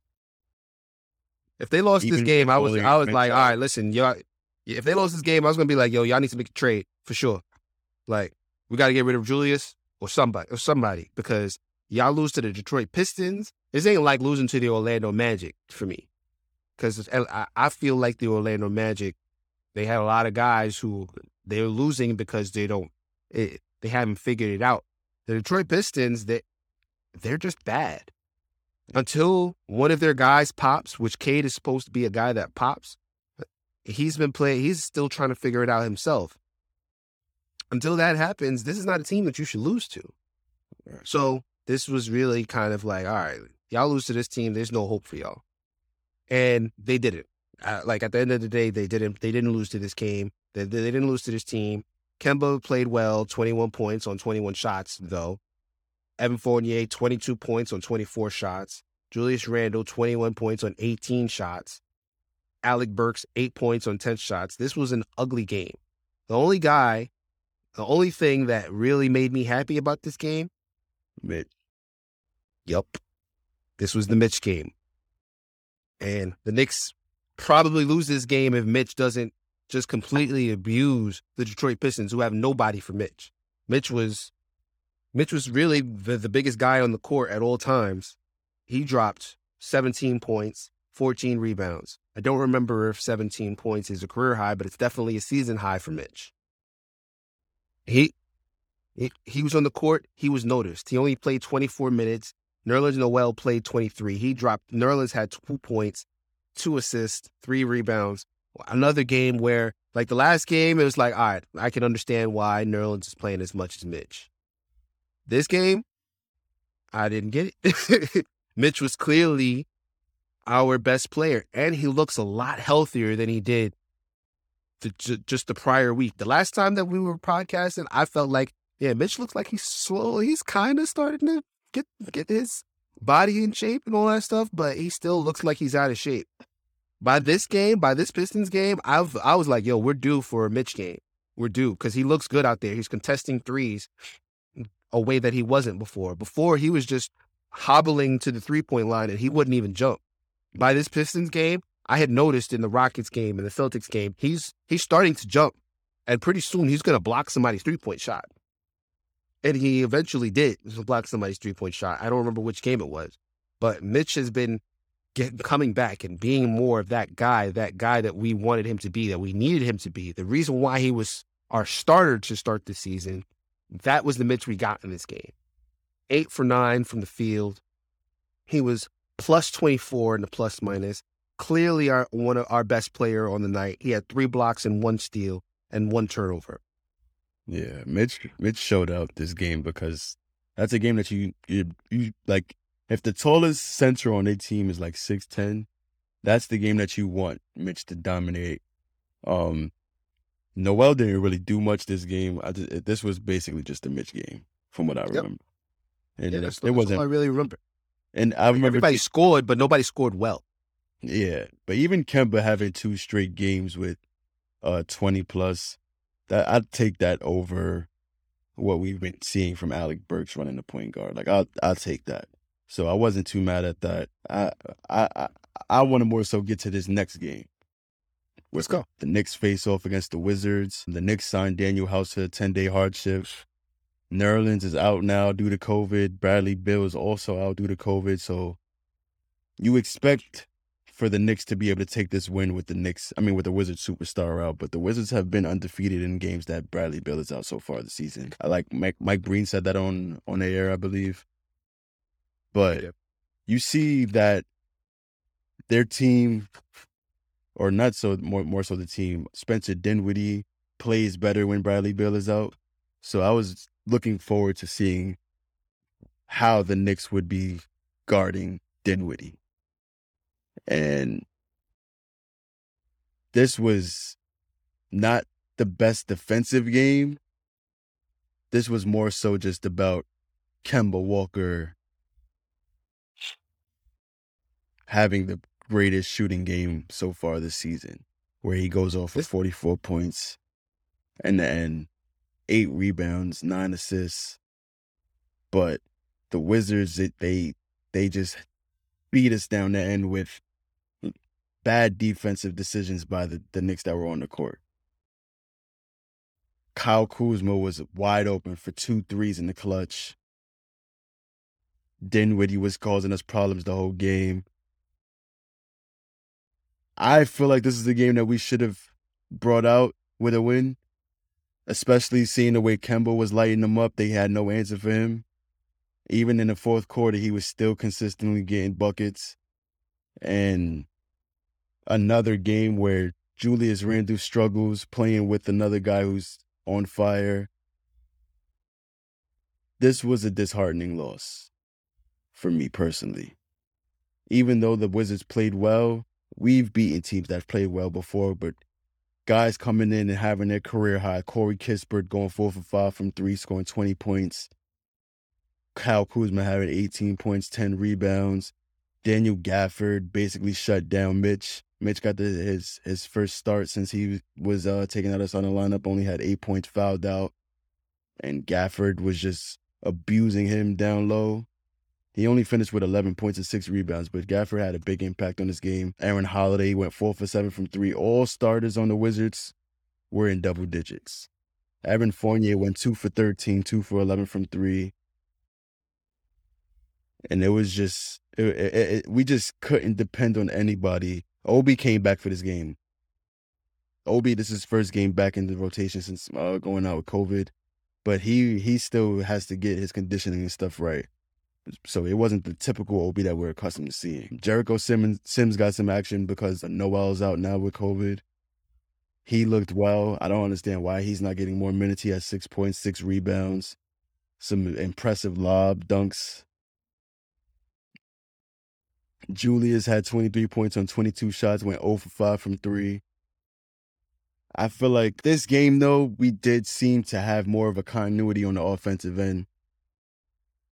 If they lost this game, I was I was like, all right, listen, y'all. If they lost this game, I was gonna be like, yo, y'all need to make a trade for sure. Like, we got to get rid of Julius or somebody or somebody because y'all lose to the Detroit Pistons. This ain't like losing to the Orlando Magic for me, because I, I feel like the Orlando Magic, they had a lot of guys who they're losing because they don't, it, they haven't figured it out. The Detroit Pistons, they they're just bad until one of their guys pops, which Cade is supposed to be a guy that pops. He's been playing. He's still trying to figure it out himself. Until that happens, this is not a team that you should lose to. So this was really kind of like, all right, y'all lose to this team. There's no hope for y'all, and they didn't. Uh, like at the end of the day, they didn't. They didn't lose to this game. They, they didn't lose to this team. Kemba played well, 21 points on 21 shots, though. Evan Fournier, 22 points on 24 shots. Julius Randle, 21 points on 18 shots. Alec Burks, 8 points on 10 shots. This was an ugly game. The only guy, the only thing that really made me happy about this game, Mitch. yup, this was the Mitch game. And the Knicks probably lose this game if Mitch doesn't just completely abuse the Detroit Pistons, who have nobody for Mitch. Mitch was Mitch was really the, the biggest guy on the court at all times. He dropped 17 points, 14 rebounds. I don't remember if 17 points is a career high, but it's definitely a season high for Mitch. He he, he was on the court. He was noticed. He only played 24 minutes. Nerlens Noel played 23. He dropped. Nerlens had two points, two assists, three rebounds. Another game where, like the last game, it was like, all right, I can understand why Nerlens is playing as much as Mitch. This game, I didn't get it. Mitch was clearly our best player, and he looks a lot healthier than he did the, just the prior week. The last time that we were podcasting, I felt like, yeah, Mitch looks like he's slow. he's kind of starting to get get his body in shape and all that stuff, but he still looks like he's out of shape. By this game, by this Pistons game, I I was like, yo, we're due for a Mitch game. We're due because he looks good out there. He's contesting threes a way that he wasn't before. Before he was just hobbling to the three point line and he wouldn't even jump. By this Pistons game, I had noticed in the Rockets game and the Celtics game, he's he's starting to jump, and pretty soon he's going to block somebody's three point shot. And he eventually did block somebody's three point shot. I don't remember which game it was, but Mitch has been coming back and being more of that guy, that guy that we wanted him to be, that we needed him to be. The reason why he was our starter to start the season, that was the Mitch we got in this game. Eight for nine from the field. He was plus 24 in the plus minus. Clearly our one of our best player on the night. He had three blocks and one steal and one turnover. Yeah, Mitch Mitch showed up this game because that's a game that you you, you like if the tallest center on their team is like six ten, that's the game that you want Mitch to dominate. Um, Noel didn't really do much this game. I just, this was basically just a Mitch game, from what I remember. Yep. And yeah, it, it wasn't. I really remember. And I remember everybody scored, but nobody scored well. Yeah, but even Kemba having two straight games with uh twenty plus, that I'd take that over what we've been seeing from Alec Burks running the point guard. Like I'll I'll take that. So I wasn't too mad at that. I I I, I want to more so get to this next game. Let's go. The Knicks face off against the Wizards. The Knicks signed Danuel House to a 10 day hardship. Nerlens is out now due to COVID. Bradley Beal is also out due to COVID. So you expect for the Knicks to be able to take this win with the Knicks, I mean, with the Wizards superstar out, but the Wizards have been undefeated in games that Bradley Beal is out so far this season. I like Mike, Mike Breen said that on on the air, I believe. But you see that their team or not so more more so the team. Spencer Dinwiddie plays better when Bradley Beal is out. So I was looking forward to seeing how the Knicks would be guarding Dinwiddie. And this was not the best defensive game. This was more so just about Kemba Walker having the greatest shooting game so far this season, where he goes off for 44 points and then eight rebounds, nine assists. But the Wizards, it, they they just beat us down the end with bad defensive decisions by the, the Knicks that were on the court. Kyle Kuzma was wide open for two threes in the clutch. Dinwiddie was causing us problems the whole game. I feel like this is a game that we should have brought out with a win, especially seeing the way Kemba was lighting them up. They had no answer for him. Even in the fourth quarter, he was still consistently getting buckets. And another game where Julius Randle struggles playing with another guy who's on fire. This was a disheartening loss for me personally. Even though the Wizards played well, we've beaten teams that played well before, but guys coming in and having their career high. Corey Kispert going four for five from three, scoring 20 points. Kyle Kuzma having 18 points, 10 rebounds. Daniel Gafford basically shut down Mitch. Mitch got the, his his first start since he was uh, taken out of the lineup. Only had eight points fouled out, and Gafford was just abusing him down low. He only finished with 11 points and six rebounds, but Gafford had a big impact on this game. Aaron Holiday went four for seven from three. All starters on the Wizards were in double digits. Evan Fournier went two for 13, two for 11 from three. And it was just, it, it, it, we just couldn't depend on anybody. Obi came back for this game. Obi, this is his first game back in the rotation since uh, going out with COVID, but he he still has to get his conditioning and stuff right. So it wasn't the typical Obi that we're accustomed to seeing. Jericho Simmons Sims got some action because Noel's out now with COVID. He looked well. I don't understand why he's not getting more minutes. He has six points, six rebounds, some impressive lob dunks. Julius had 23 points on 22 shots, went 0 for 5 from 3. I feel like this game, though, we did seem to have more of a continuity on the offensive end,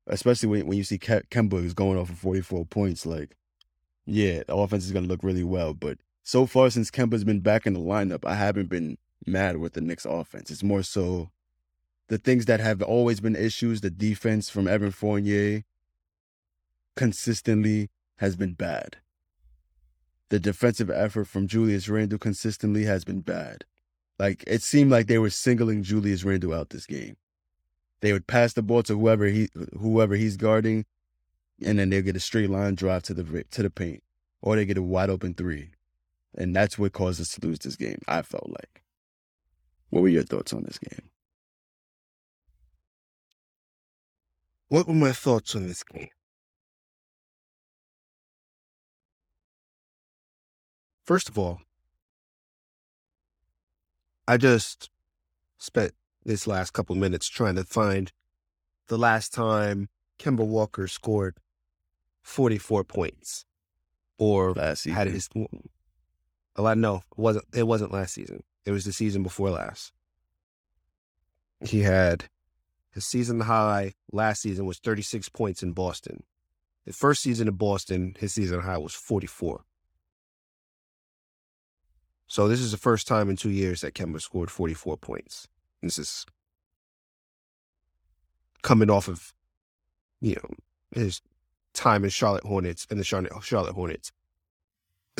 especially when, when you see Ke- Kemba is going off for 44 points. Like, yeah, the offense is going to look really well. But so far, since Kemba's been back in the lineup, I haven't been mad with the Knicks offense. It's more so the things that have always been issues, the defense from Evan Fournier consistently has been bad. The defensive effort from Julius Randle consistently has been bad. Like it seemed like they were singling Julius Randle out this game. They would pass the ball to whoever he whoever he's guarding, and then they'll get a straight line drive to the to the paint, or they get a wide open three, and that's what caused us to lose this game. I felt like. What were your thoughts on this game? What were my thoughts on this game? First of all, I just spent this last couple minutes trying to find the last time Kemba Walker scored 44 points or Last season. had his a lot no, it wasn't it wasn't last season. It was the season before last. He had his season high last season was 36 points in Boston. The first season in Boston, his season high was 44. So this is the first time in two years that Kemba scored 44 points. This is coming off of, you know, his time in Charlotte Hornets and the Charlotte, Charlotte Hornets.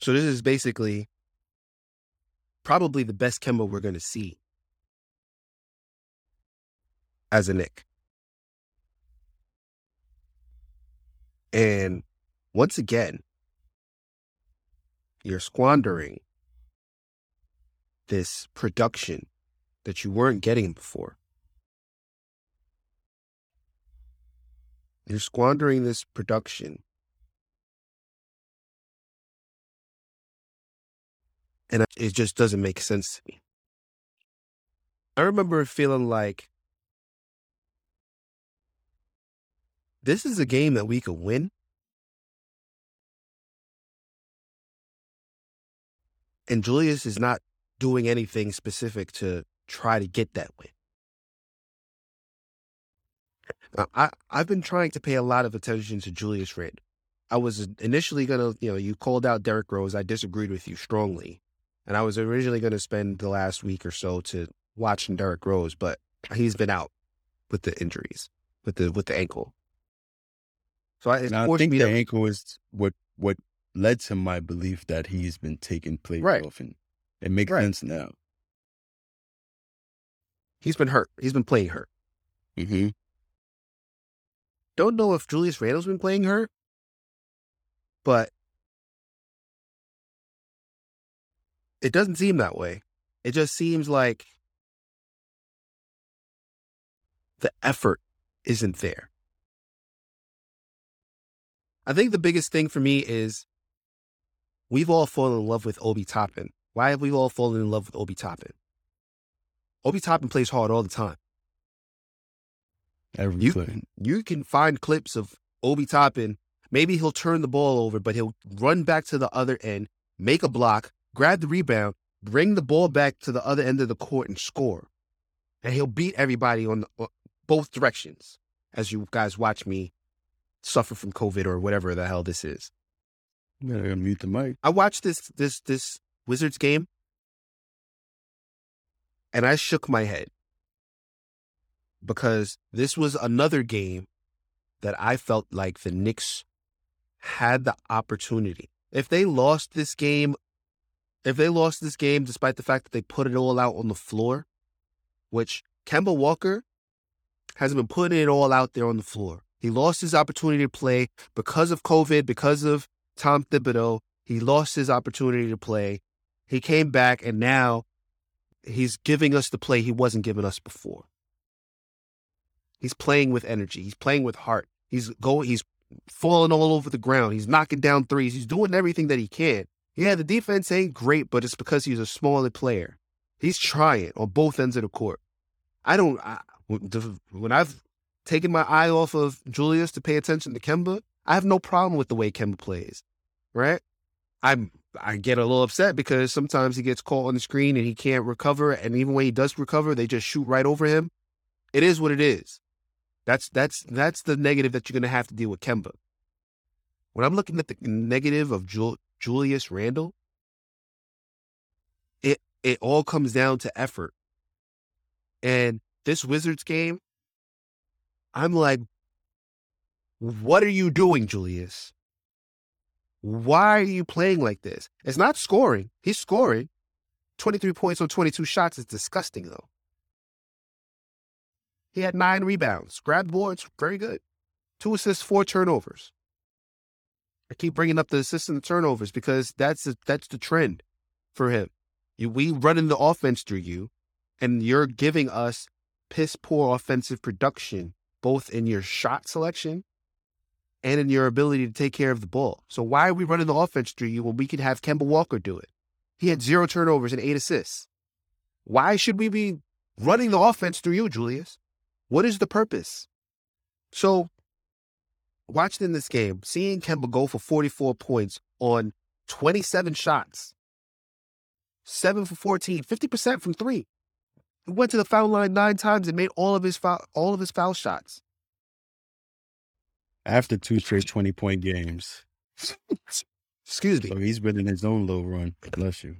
so this is basically probably the best Kemba we're going to see as a Knick. And once again, you're squandering this production that you weren't getting before. You're squandering this production. And it just doesn't make sense to me. I remember feeling like this is a game that we could win. And Julius is not doing anything specific to try to get that win. Now, I, I've been trying to pay a lot of attention to Julius Randle. I was initially going to, you know, you called out Derrick Rose. I disagreed with you strongly. And I was originally going to spend the last week or so to watching Derrick Rose, but he's been out with the injuries, with the with the ankle. So I, I think the to, ankle is what what led to my belief that he's been taking plays Right. and it makes Right. sense now. he's been hurt. He's been playing hurt. Mm-hmm. Don't know if Julius Randle's been playing hurt, but it doesn't seem that way. It just seems like the effort isn't there. I think the biggest thing for me is we've all fallen in love with Obi Toppin. Why have we all fallen in love with Obi Toppin? Obi Toppin plays hard all the time. Every You you can find clips of Obi Toppin. Maybe he'll turn the ball over, but he'll run back to the other end, make a block, grab the rebound, bring the ball back to the other end of the court and score. And he'll beat everybody on the, uh, both directions as you guys watch me suffer from COVID or whatever the hell this is. Gotta mute the mic. I watched this this this Wizards game and I shook my head because this was another game that I felt like the Knicks had the opportunity. If they lost this game, if they lost this game despite the fact that they put it all out on the floor, which Kemba Walker hasn't been putting it all out there on the floor. He lost his opportunity to play because of COVID, because of Tom Thibodeau. He lost his opportunity to play. He came back and now he's giving us the play he wasn't giving us before. He's playing with energy. He's playing with heart. He's going he's falling all over the ground. He's knocking down threes. He's doing everything that he can. Yeah, the defense ain't great, but it's because he's a smaller player. He's trying on both ends of the court. I don't I, when I've taken my eye off of Julius to pay attention to Kemba, I have no problem with the way Kemba plays. Right? I'm I get a little upset because sometimes he gets caught on the screen and he can't recover, and even when he does recover, they just shoot right over him. It is what it is. That's that's that's the negative that you're gonna have to deal with Kemba. When I'm looking at the negative of Julius Randle, it it all comes down to effort. And this Wizards game, I'm like, what are you doing, Julius? Why are you playing like this? It's not scoring. He's scoring. 23 points on 22 shots is disgusting, though. He had nine rebounds, grabbed boards, very good. Two assists, four turnovers. I keep bringing up the assists and the turnovers because that's the, that's the trend for him. You, we running the offense through you, and you're giving us piss poor offensive production, both in your shot selection and in your ability to take care of the ball. So why are we running the offense through you when we could have Kemba Walker do it? He had zero turnovers and eight assists. Why should we be running the offense through you, Julius? What is the purpose? So, watching in this game, seeing Kemba go for 44 points on 27 shots, 7 for 14, 50% from three. He went to the foul line nine times and made all of his foul, all of his foul shots. After two straight 20 point games. Excuse me. So he's been in his own low run. Bless you.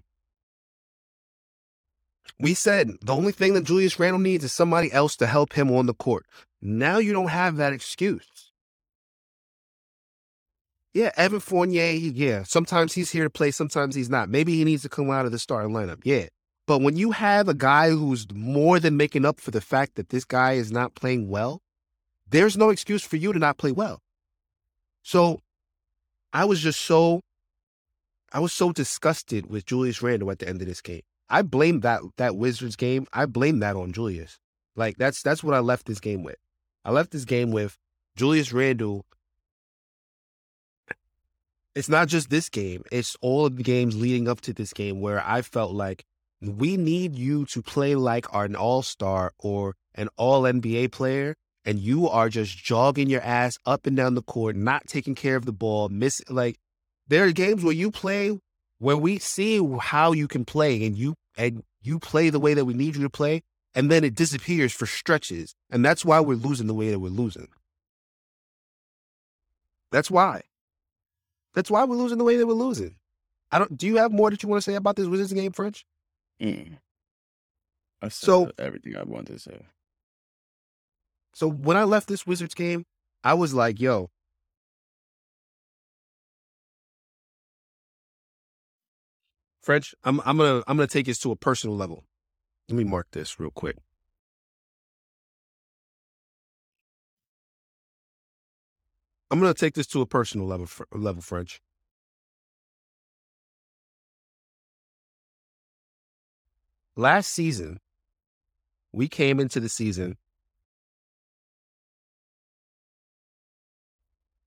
We said the only thing that Julius Randle needs is somebody else to help him on the court. Now you don't have that excuse. Yeah, Evan Fournier, yeah, sometimes he's here to play, sometimes he's not. Maybe he needs to come out of the starting lineup. Yeah. But when you have a guy who's more than making up for the fact that this guy is not playing well, there's no excuse for you to not play well. So I was just so I was so disgusted with Julius Randle at the end of this game. I blame that that Wizards game. I blame that on Julius. Like that's that's what I left this game with. I left this game with Julius Randle. It's not just this game. It's all of the games leading up to this game where I felt like we need you to play like an all-star or an all NBA player and you are just jogging your ass up and down the court, not taking care of the ball, miss like there are games where you play where we see how you can play and you and you play the way that we need you to play, and then it disappears for stretches. And that's why we're losing the way that we're losing. That's why. That's why we're losing the way that we're losing. I don't do you have more that you want to say about this Wizards game, French? Mm. I said So- everything I wanted to say. So when I left this Wizards game, I was like, yo, French, I'm I'm gonna I'm gonna take this to a personal level. Let me mark this real quick. I'm gonna take this to a personal level level, French. Last season, we came into the season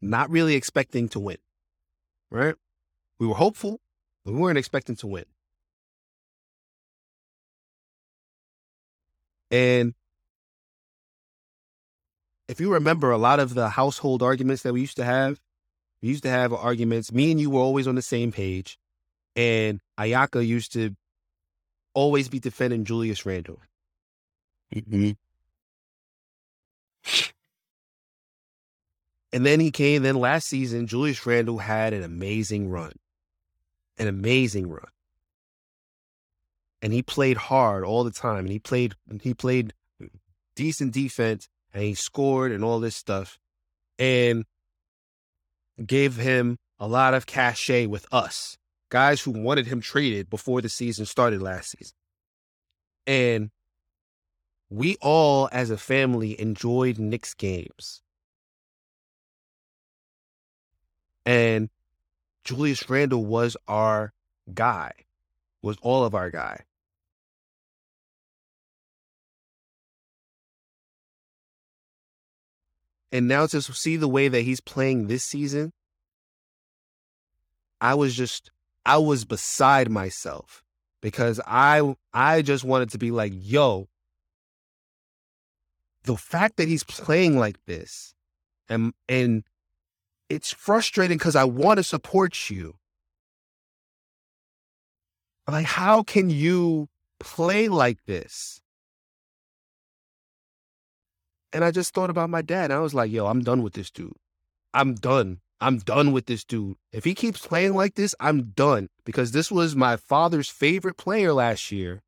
not really expecting to win. Right? We were hopeful, but we weren't expecting to win. And if you remember a lot of the household arguments that we used to have, we used to have arguments. Me and you were always on the same page. And Ayaka used to always be defending Julius Randle. hmm And then he came, then last season, Julius Randle had an amazing run. An amazing run. And he played hard all the time. And he played he played decent defense and he scored and all this stuff. and gave him a lot of cachet with us, guys who wanted him traded before the season started last season. And we all, as a family, enjoyed Knicks games. And Julius Randle was our guy, was all of our guy. And now to see the way that he's playing this season, I was just I was beside myself because I I just wanted to be like, yo, the fact that he's playing like this and and it's frustrating because I want to support you. Like, how can you play like this? And I just thought about my dad. I was like, yo, I'm done with this dude. I'm done. I'm done with this dude. If he keeps playing like this, I'm done because this was my father's favorite player last year.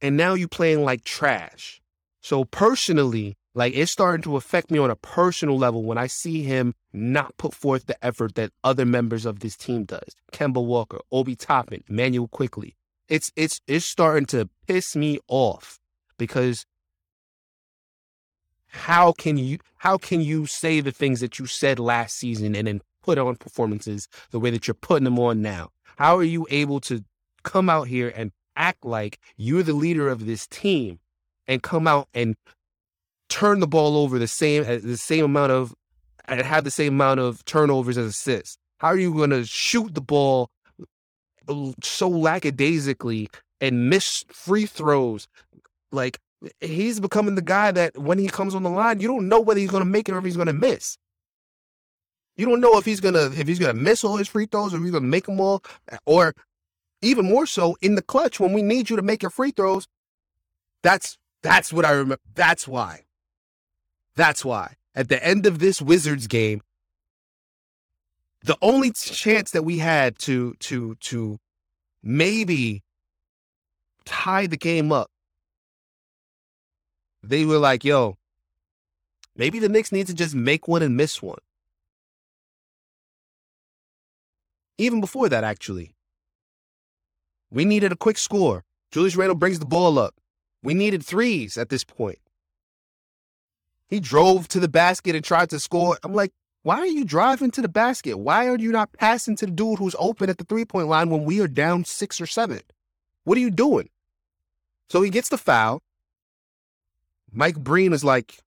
And now you playing like trash. So personally, like it's starting to affect me on a personal level when I see him not put forth the effort that other members of this team does. Kemba Walker, Obi Toppin, Manuel Quickley. It's it's it's starting to piss me off because how can you how can you say the things that you said last season and then put on performances the way that you're putting them on now? How are you able to come out here and act like you're the leader of this team and come out and turn the ball over the same the same amount of and have the same amount of turnovers as assists? How are you going to shoot the ball so lackadaisically and miss free throws? Like he's becoming the guy that when he comes on the line, you don't know whether he's going to make it or if he's going to miss. You don't know if he's gonna if he's gonna miss all his free throws or if he's gonna make them all, or even more so in the clutch when we need you to make your free throws. That's that's what I remember. That's why. That's why. At the end of this Wizards game, the only chance that we had to to to maybe tie the game up they were like, yo, maybe the Knicks need to just make one and miss one. Even before that, actually. We needed a quick score. Julius Randle brings the ball up. We needed threes at this point. He drove to the basket and tried to score. I'm like, why are you driving to the basket? Why are you not passing to the dude who's open at the three point line when we are down six or seven? What are you doing? So he gets the foul. Mike Breen is like,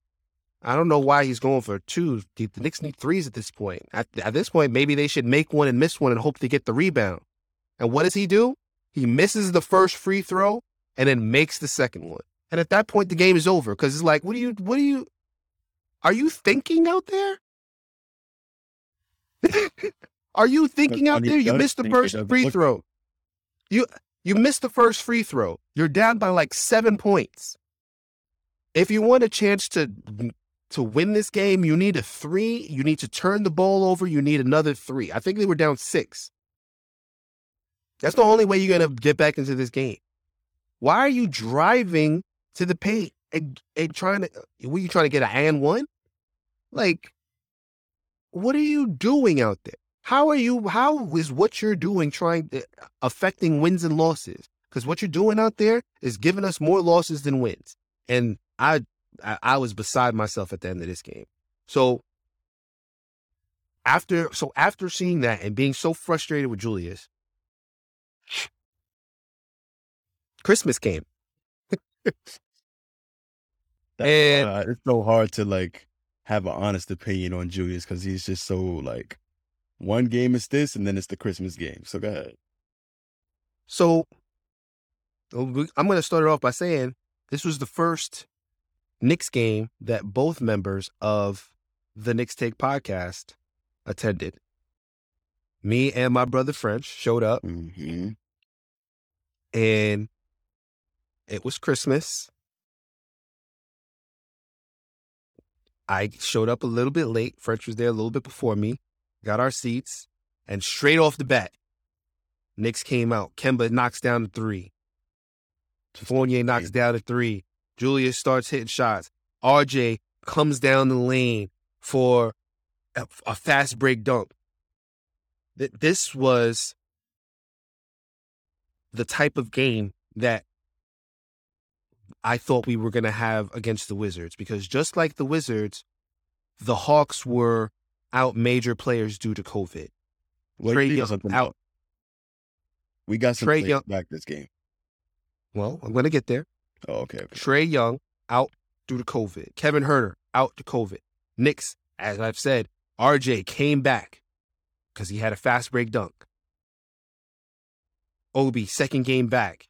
I don't know why he's going for two. The Knicks need threes at this point. At, at this point, maybe they should make one and miss one and hope to get the rebound. And what does he do? He misses the first free throw and then makes the second one. And at that point, the game is over because it's like, what do you, what do you, are you thinking out there? are you thinking out there? You missed the first free throw. You, you missed the first free throw. You're down by like seven points if you want a chance to to win this game, you need a three. You need to turn the ball over. You need another three. I think they were down six. That's the only way you're gonna get back into this game. Why are you driving to the paint and, and trying to? Were you trying to get an and one? Like, what are you doing out there? How are you? How is what you're doing trying to, affecting wins and losses? Because what you're doing out there is giving us more losses than wins. And I, I I was beside myself at the end of this game. So after so after seeing that and being so frustrated with Julius, Christmas came. and uh, it's so hard to like have an honest opinion on Julius because he's just so like one game is this and then it's the Christmas game. So go ahead. So I'm going to start it off by saying this was the first Knicks game that both members of the Knicks Take podcast attended. Me and my brother French showed up, mm-hmm. and it was Christmas. I showed up a little bit late. French was there a little bit before me. Got our seats, and straight off the bat, Knicks came out. Kemba knocks down the three. Fournier knocks down the three. Julius starts hitting shots. RJ comes down the lane, for a, a fast break dunk. Th- This was the type of game that I thought we were going to have against the Wizards because just like the Wizards, the Hawks were out major players due to COVID. Well, Trae Young out. We got some Trae Young- back this game. Well, I'm going to get there. Oh, okay. okay. Trae Young out due to COVID. Kevin Huerter out to COVID. Knicks, as I've said, RJ came back because he had a fast break dunk. Obi, second game back.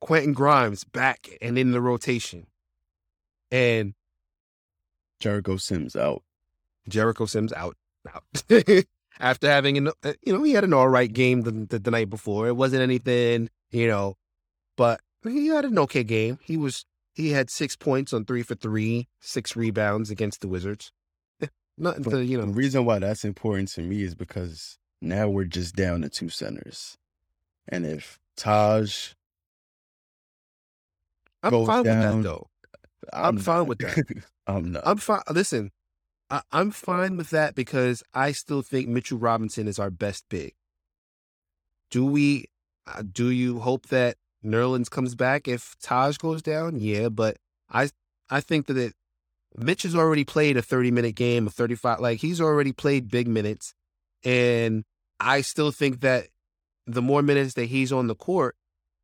Quentin Grimes back and in the rotation. And Jericho Sims out. Jericho Sims out. Out. After having an, uh, you know, he had an all right game the, the, the night before. It wasn't anything, you know, but he had an okay game. He was, he had six points on three for three, six rebounds against the Wizards. Nothing to, you know. The reason why that's important to me is because now we're just down to two centers. And if Taj, I'm fine with that though. I'm fine with that. I'm not. I'm fine. Listen, I, I'm fine with that because I still think Mitchell Robinson is our best big. Do we? Uh, do you hope that Nerlens comes back if Taj goes down? Yeah, but I I think that it, Mitch has already played a 30 minute game, a 35. Like he's already played big minutes, and I still think that the more minutes that he's on the court,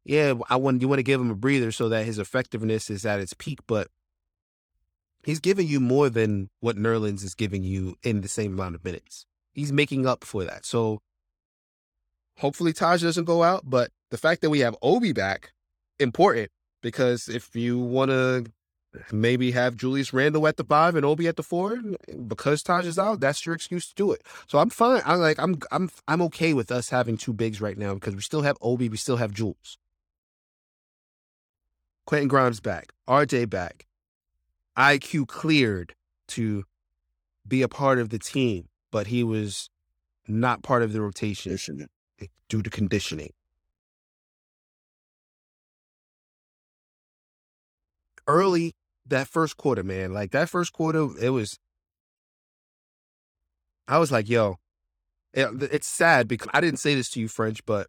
yeah, I want you want to give him a breather so that his effectiveness is at its peak, but he's giving you more than what Nerlens is giving you in the same amount of minutes. He's making up for that. So hopefully Taj doesn't go out, but the fact that we have Obi back, important because if you want to maybe have Julius Randle at the five and Obi at the four, eh, because Taj is out, that's your excuse to do it. So I'm fine. I'm like I'm I'm I'm okay with us having two bigs right now because we still have Obi, we still have Jules. Quentin Grimes back, RJ back, IQ cleared to be a part of the team, but he was not part of the rotation due to conditioning. Early that first quarter, man, like that first quarter, it was. I was like, yo, eh, it, it's sad because I didn't say this to you, French, but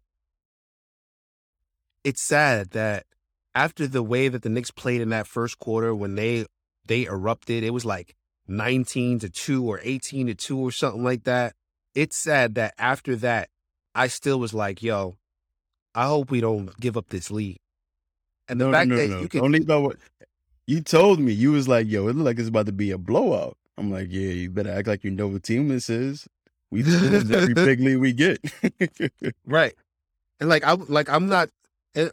it's sad that after the way that the Knicks played in that first quarter when they they erupted, it was like 19 to 2 or 18 to 2 or something like that. It's sad that after that, I still was like, yo, I hope we don't give up this lead. And the No, fact no, that no. you can leave out what you told me. You was like, "Yo, it look like it's about to be a blowout." I'm like, "Yeah, you better act like you know what team this is." We lose every big lead we get. Right. And like I like I'm not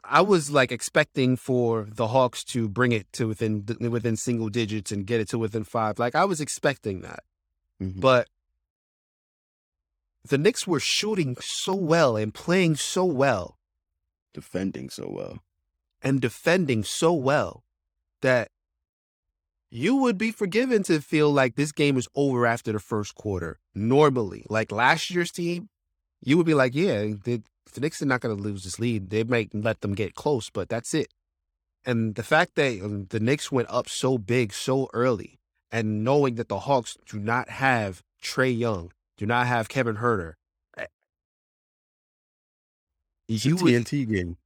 I was like expecting for the Hawks to bring it to within within single digits and get it to within 5. Like I was expecting that. Mhm. But the Knicks were shooting so well and playing so well Defending so well. and defending so well that you would be forgiven to feel like this game is over after the first quarter. Normally, like last year's team, you would be like, yeah, the, the Knicks are not going to lose this lead. They might let them get close, but that's it. And the fact that um, the Knicks went up so big so early, and knowing that the Hawks do not have Trae Young, do not have Kevin Huerter, It's You a would- TNT game.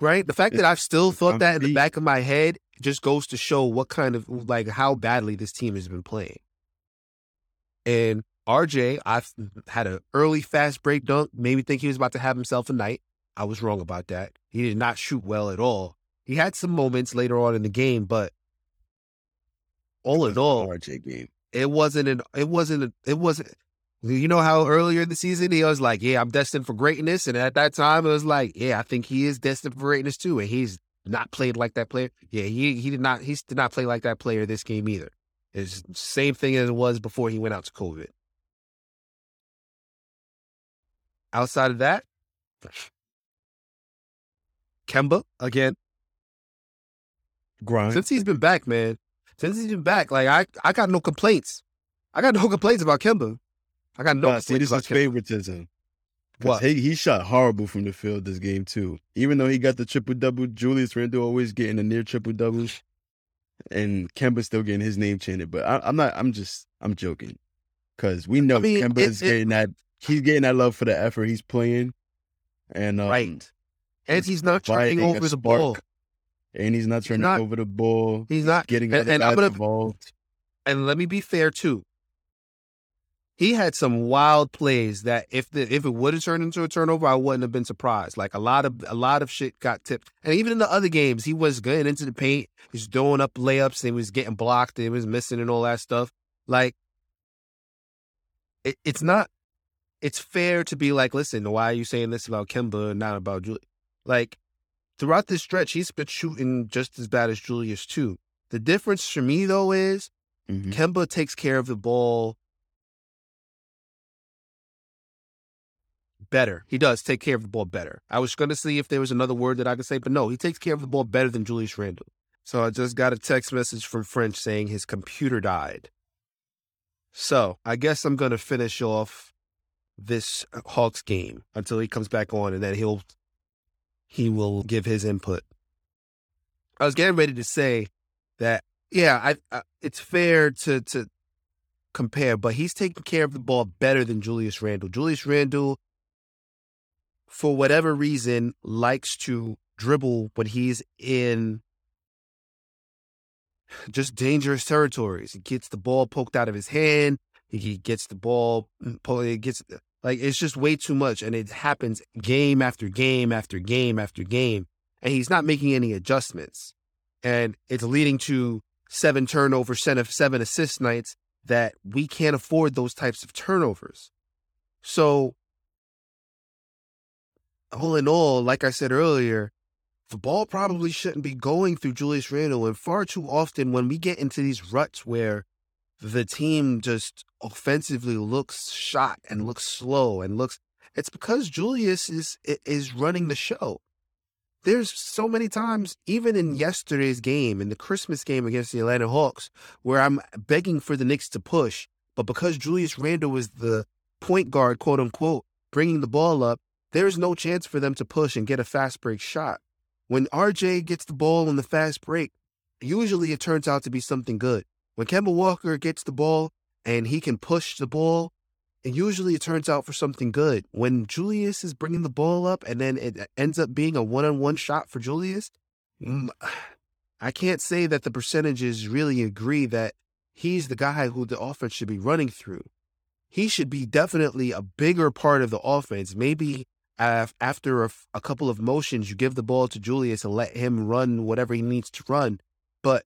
right? The fact that I've still thought I'm that in the back of my head just goes to show what kind of like how badly this team has been playing. And RJ, I've had an early fast break dunk, made me think he was about to have himself a night. I was wrong about that. He did not shoot well at all. He had some moments later on in the game, but all in all, RJ game. it wasn't an it wasn't a, it wasn't you know how earlier in the season he was like yeah i'm destined for greatness and at that time it was like yeah i think he is destined for greatness too and he's not played like that player yeah he he did not he did not play like that player this game either it's same thing as it was before he went out to covid outside of that kemba again Grind. since he's been back, man. Since he's been back, like I, I got no complaints. I got no complaints about Kemba. I got no Nah, see, complaints this about is Kemba. favoritism. What? He, he shot horrible from the field this game too. Even though he got the triple double, Julius Randle always getting the near triple doubles. and Kemba's still getting his name chanted. But I, I'm not. I'm just. I'm joking because we know mean, Kemba it- is it- getting that. He's getting that love for the effort he's playing, and um, right. And he's not turning over the ball. and he's not turning not- over the ball. He's not Getting and, and I'm gonna involved. and let me be fair too. He had some wild plays that if the if it would have turned into a turnover, I wouldn't have been surprised. Like a lot of a lot of shit got tipped, and even in the other games, he was getting into the paint. he's throwing up layups, and he was getting blocked, and he was missing, and all that stuff. Like it, it's not. It's fair to be like, listen, why are you saying this about Kemba and not about Julius? Like throughout this stretch, he's been shooting just as bad as Julius too. The difference for me though is Mhm. Kemba takes care of the ball better. He does take care of the ball better. I was going to see if there was another word that I could say, but no, he takes care of the ball better than Julius Randle. So I just got a text message from French saying his computer died. So I guess I'm going to finish off this Hawks game until he comes back on, and then he'll he will give his input. I was getting ready to say that yeah, I, I it's fair to to compare, but he's taking care of the ball better than Julius Randle. Julius Randle, for whatever reason, likes to dribble when he's in just dangerous territories. He gets the ball poked out of his hand. He, he gets the ball, mm, pull- it gets like it's just way too much, and it happens game after game after game after game, and he's not making any adjustments, and it's leading to seven turnovers, seven assist nights that we can't afford those types of turnovers. So, all in all, like I said earlier, the ball probably shouldn't be going through Julius Randle. And far too often, when we get into these ruts where the team just offensively looks shot and looks slow and looks, it's because Julius is is running the show. There's so many times, even in yesterday's game, in the Christmas game against the Atlanta Hawks, where I'm begging for the Knicks to push, but because Julius Randle is the point guard, quote unquote, bringing the ball up, there's no chance for them to push and get a fast break shot. When RJ gets the ball on the fast break, usually it turns out to be something good. When Kemba Walker gets the ball and he can push the ball, and usually it turns out for something good. When Julius is bringing the ball up and then it ends up being a one on one shot for Julius, mm, I can't say that the percentages really agree that he's the guy who the offense should be running through. He should be definitely a bigger part of the offense. Maybe af- after a couple of motions, you give the ball to Julius and let him run whatever he needs to run. But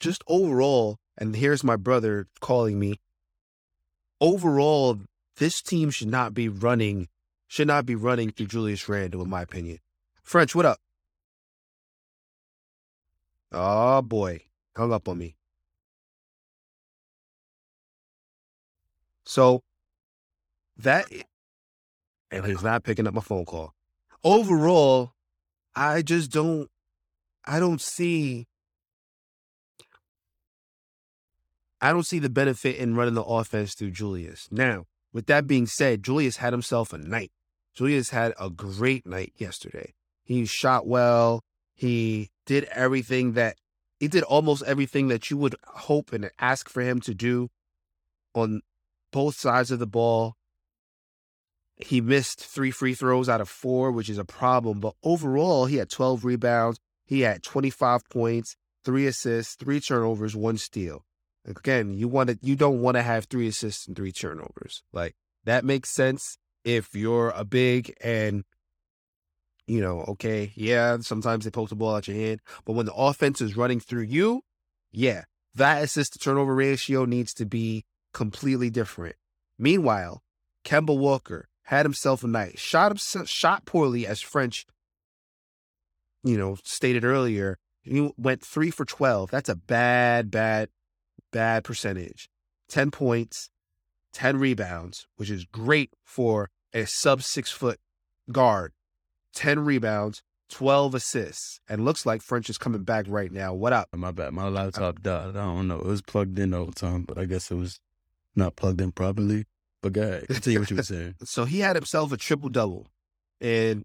just overall, and here's my brother calling me. Overall, this team should not be running, should not be running through Julius Randle, in my opinion. French, what up? Oh boy, hung up on me. So that, and he's not picking up my phone call. Overall, I just don't, I don't see I don't see the benefit in running the offense through Julius. Now, with that being said, Julius had himself a night. Julius had a great night yesterday. He shot well. He did everything that he did almost everything that you would hope and ask for him to do on both sides of the ball. He missed three free throws out of four, which is a problem. But overall, he had 12 rebounds. He had 25 points, three assists, three turnovers, one steal. Again, you want to you don't want to have three assists and three turnovers. Like that makes sense if you're a big and you know, okay, yeah, sometimes they poke the ball out your hand, but when the offense is running through you, yeah, that assist to turnover ratio needs to be completely different. Meanwhile, Kemba Walker had himself a night, shot himself, shot poorly as French, you know, stated earlier. He went three for twelve. That's a bad, bad bad percentage. 10 points, 10 rebounds, which is great for a sub six foot guard. 10 rebounds, 12 assists. And looks like French is coming back right now. What up? My bad. My uh, laptop died. I don't know. It was plugged in all the time, but I guess it was not plugged in properly. But go ahead. Continue what you were saying. So he had himself a triple double. And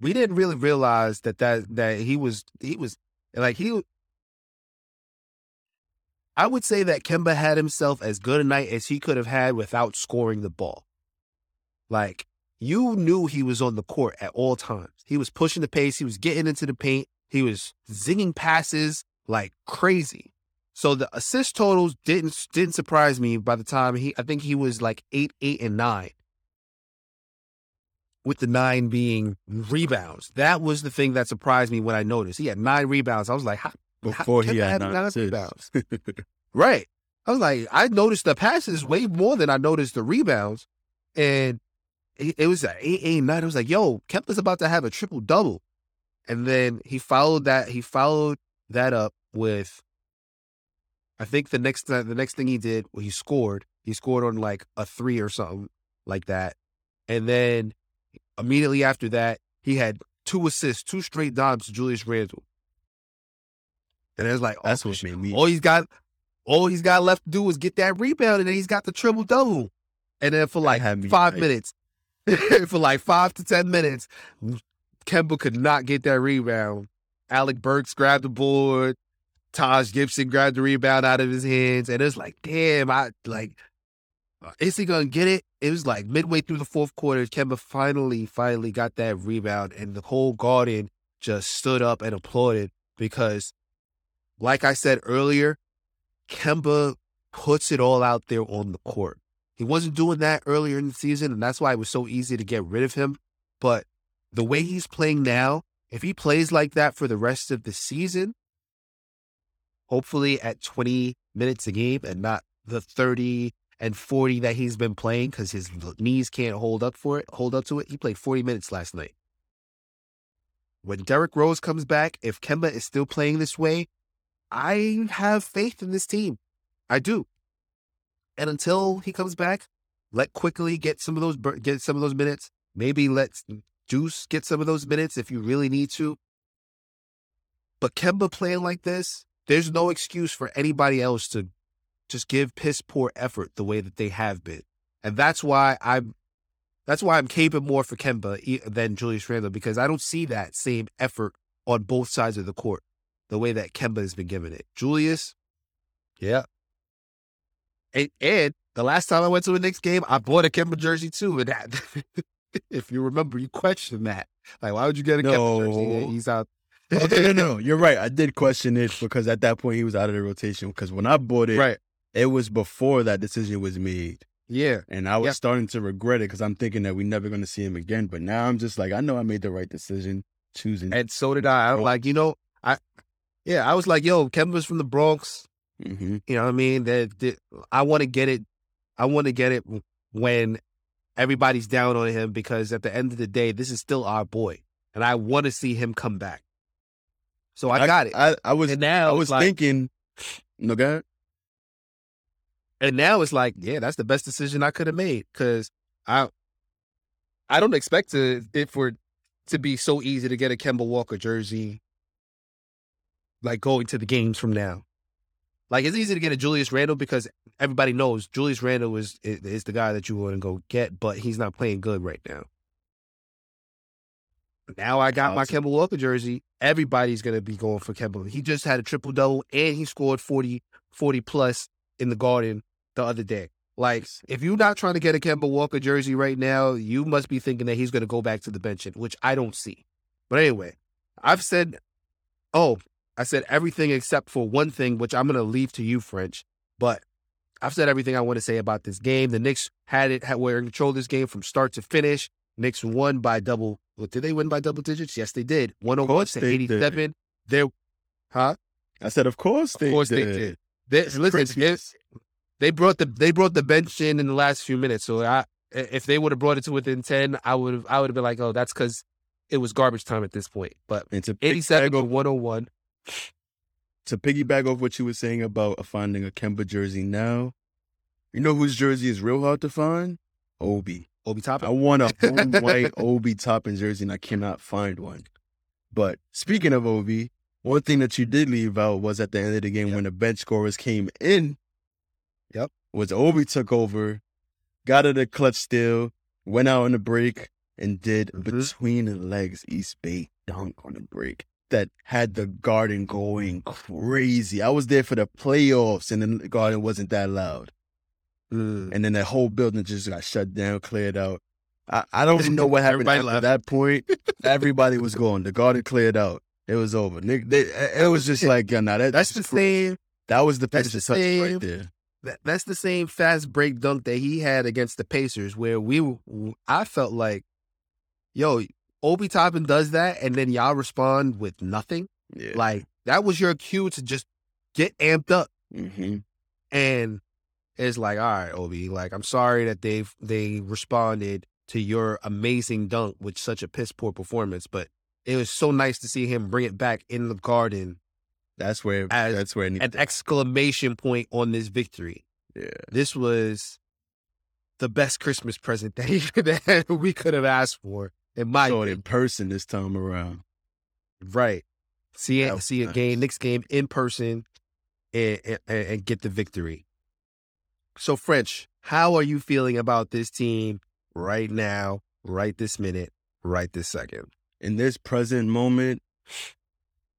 we didn't really realize that that that he was he was like he. I would say that Kemba had himself as good a night as he could have had without scoring the ball. Like you knew he was on the court at all times. He was pushing the pace. He was getting into the paint. He was zinging passes like crazy. So the assist totals didn't didn't surprise me by the time he I think he was like eight, eight, and nine. With the nine being rebounds. That was the thing that surprised me when I noticed. He had nine rebounds. I was like, how, Before he had had nine nine rebounds. Right. I was like, I noticed the passes way more than I noticed the rebounds. And it, it was at 8 8 9. I was like, yo, Kemba's about to have a triple double. And then he followed that, he followed that up with I think the next the next thing he did, well, he scored. He scored on like a three or something like that. And then immediately after that, he had two assists, two straight dimes to Julius Randle. And it's was like, That's oh, what made me. all he's got, all he's got left to do is get that rebound, and then he's got the triple double. And then for like five minutes, for like five to ten minutes, Kemba could not get that rebound. Alec Burks grabbed the board. Taj Gibson grabbed the rebound out of his hands, and it's like, damn, I like, uh, is he gonna get it? It was like midway through the fourth quarter, Kemba finally, finally got that rebound, and the whole garden just stood up and applauded because, like I said earlier, Kemba puts it all out there on the court. He wasn't doing that earlier in the season, and that's why it was so easy to get rid of him. But the way he's playing now, if he plays like that for the rest of the season, hopefully at 20 minutes a game and not the 30 and 40 that he's been playing because his knees can't hold up for it, hold up to it. He played 40 minutes last night. When Derrick Rose comes back, if Kemba is still playing this way, I have faith in this team. I do. And until he comes back, let Quickley get some of those get some of those minutes. Maybe let Juice get some of those minutes if you really need to. But Kemba playing like this, there's no excuse for anybody else to just give piss poor effort the way that they have been. And that's why I'm that's why I'm caping more for Kemba than Julius Randle because I don't see that same effort on both sides of the court the way that Kemba has been giving it. Julius, yeah. And, and the last time I went to a Knicks game, I bought a Kemba jersey too. And that, if you remember, you questioned that. Like, why would you get a Kemba jersey? No. He's out. Oh, no, no, no, you're right. I did question it because at that point he was out of the rotation. Because when I bought it, right. it was before that decision was made, Yeah. and I was Yeah. starting to regret it because I'm thinking that we're never going to see him again. But now I'm just like, I know I made the right decision choosing. And so did I. I'm like, you know, I, yeah, I was like, yo, Kemba's from the Bronx. hmm You know what I mean? That that- I want to get it. I want to get it when everybody's down on him because at the end of the day, this is still our boy, and I want to see him come back. So I, got it. I, I was and now I was like, thinking, no, go ahead. and now it's like, yeah, that's the best decision I could have made because I, I don't expect to it for to be so easy to get a Kemba Walker jersey. Like going to the games from now, like it's easy to get a Julius Randle because everybody knows Julius Randle is is, the guy that you want to go get, but he's not playing good right now. Now I got my Kemba Walker jersey. Everybody's gonna be going for Kemba. He just had a triple double and he scored 40, 40 plus in the Garden the other day. Like, if you're not trying to get a Kemba Walker jersey right now, you must be thinking that he's going to go back to the bench, which I don't see. But anyway, I've said, oh, I said everything except for one thing, which I'm going to leave to you, French. But I've said everything I want to say about this game. The Knicks had it, had, were in control of this game from start to finish. Knicks won by double. Well, did they win by double digits? Yes, they did. 101 course to they 87. They're, huh? I said, of course Of they course they did. did. They, listen, if- they brought the they brought the bench in in the last few minutes. So I, if they would have brought it to within ten, I would have I would have been like, oh, that's because it was garbage time at this point. But And to eighty seven to one hundred one. To piggyback off what you were saying about finding a Kemba jersey now, you know whose jersey is real hard to find? Obi. Obi Toppin. I want a white Obi Toppin jersey and I cannot find one. But speaking of Obi, one thing that you did leave out was at the end of the game Yep. when the bench scorers came in. Yep. Was Obi took over, got it a clutch steal, went out on the break, and did Mhm. between the legs East Bay dunk on the break that had the garden going crazy. I was there for the playoffs and the garden wasn't that loud. Mm. And then the whole building just got shut down, cleared out. I, I don't know what happened left. that point. Everybody was gone. The garden cleared out. It was over. Nick, they, it was just like, yeah, nah, that, That's the same. that was the that's finish the touch same- right there. That, that's the same fast break dunk that he had against the Pacers, where we, I felt like, yo, Obi Toppin does that, and then y'all respond with nothing. Yeah. Like that was your cue to just get amped up. hmm and it's like, all right, Obi, like I'm sorry that they've they responded to your amazing dunk with such a piss poor performance, but it was so nice to see him bring it back in the garden, That's where that's where an to- exclamation point on this victory. yeah. This was the best Christmas present that, he, that we could have asked for, in my Saw it in person this time around. Right. See it, see a game, Knicks game in person, and, and and get the victory. So, French, how are you feeling about this team right now, right this minute, right this second? in this present moment,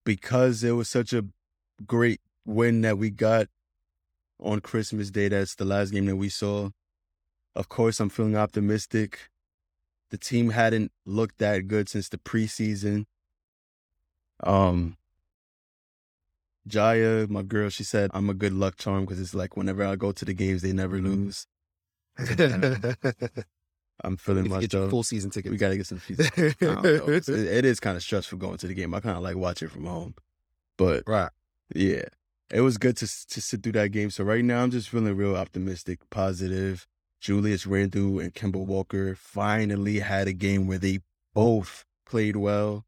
because it was such a great win that we got on Christmas Day, that's the last game that we saw. Of course, I'm feeling optimistic. The team hadn't looked that good since the preseason. Um, Jaya, my girl, she said I'm a good luck charm because it's like whenever I go to the games, they never lose. I'm feeling you get full season ticket. We got to get some. It's- it it is kind of stressful going to the game. I kind of like watching from home, but right. yeah, it was good to to sit through that game. So right now, I'm just feeling real optimistic, positive. Julius Randle and Kemba Walker finally had a game where they both played well.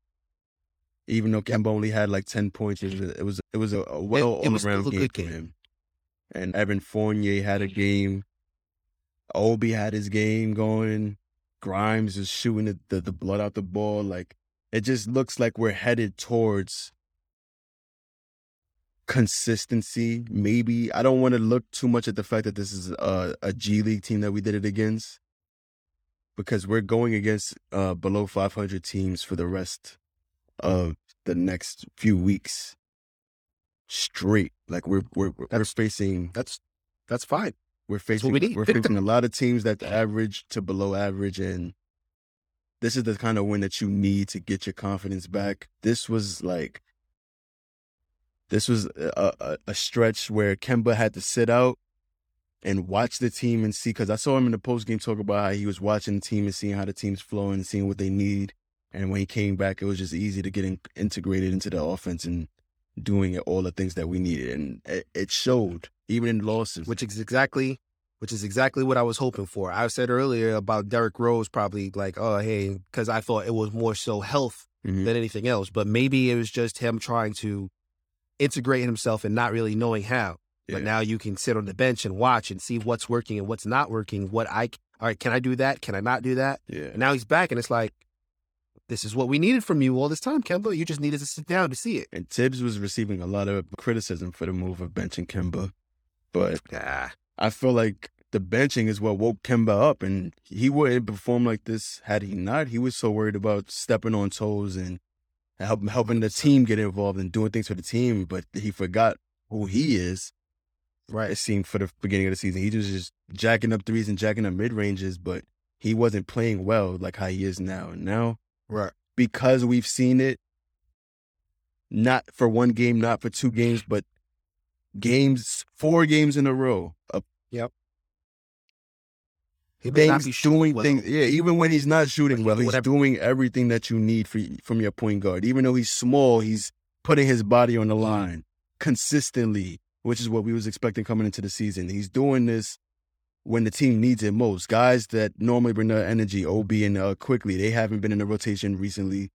Even though Kemba only had like ten points, it was it was, it was a, a well all around a game for him. And Evan Fournier had a game. Obi had his game going. Grimes is shooting the, the, the blood out the ball. Like it just looks like we're headed towards consistency. Maybe I don't want to look too much at the fact that this is a, a G League team that we did it against, because we're going against uh, below 500 teams for the rest of the next few weeks straight. Like we're we're we're That's- facing That's that's fine. we're facing we we're facing a lot of teams that average to below average, and this is the kind of win that you need to get your confidence back. This was like this was a, a, a stretch where Kemba had to sit out and watch the team and see because I saw him in the post game talk about how he was watching the team and seeing how the team's flowing and seeing what they need. And when he came back, it was just easy to get in, integrated into the offense and doing it, all the things that we needed, and it, it showed even in losses. which is exactly which is exactly what I was hoping for. I said earlier about Derrick Rose probably like, oh hey, because I thought it was more so health Mhm. than anything else. But maybe it was just him trying to integrate himself and not really knowing how. But now you can sit on the bench and watch and see what's working and what's not working. What I all right, can I do that? Can I not do that? yeah, And now he's back and it's like, this is what we needed from you all this time, Kemba. You just needed to sit down to see it. and Thibs was receiving a lot of criticism for the move of benching Kemba, but Ah, I feel like the benching is what woke Kemba up, and he wouldn't perform like this had he not. He was so worried about stepping on toes and help, helping the team get involved and doing things for the team, but he forgot who he is. right. It seemed for the beginning of the season, he was just jacking up threes and jacking up mid ranges, but he wasn't playing well like how he is now. And now, Right. because we've seen it, not for one game, not for two games, but games, four games in a row. A He may not things be doing well. things. Yeah, even when he's not shooting well, he's Whatever. doing everything that you need for from your point guard. Even though he's small, he's putting his body on the line consistently, which is what we was expecting coming into the season. He's doing this when the team needs it most. Guys that normally bring their energy, Obi and uh, Quickley, they haven't been in the rotation recently.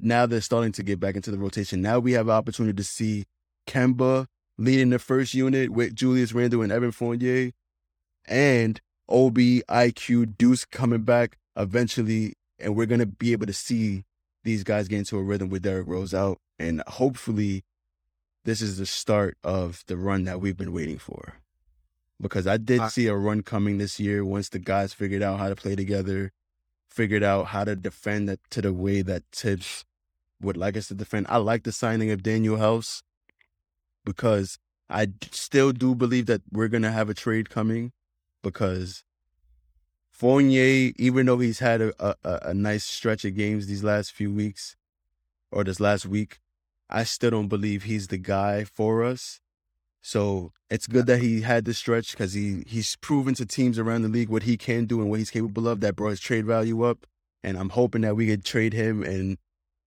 Now they're starting to get back into the rotation. Now we have an opportunity to see Kemba leading the first unit with Julius Randle and Evan Fournier, and Obi, IQ, Deuce coming back eventually, and we're gonna be able to see these guys get into a rhythm with Derrick Rose out, and hopefully, this is the start of the run that we've been waiting for. Because I did I- see a run coming this year once the guys figured out how to play together, figured out how to defend it to the way that Thibs would like us to defend. I like the signing of Danuel House because I still do believe that we're gonna have a trade coming because Fournier, even though he's had a, a, a- nice stretch of games these last few weeks or this last week, I still don't believe he's the guy for us. So it's good that he had the stretch because he he's proven to teams around the league what he can do and what he's capable of. That brought his trade value up, and I'm hoping that we could trade him and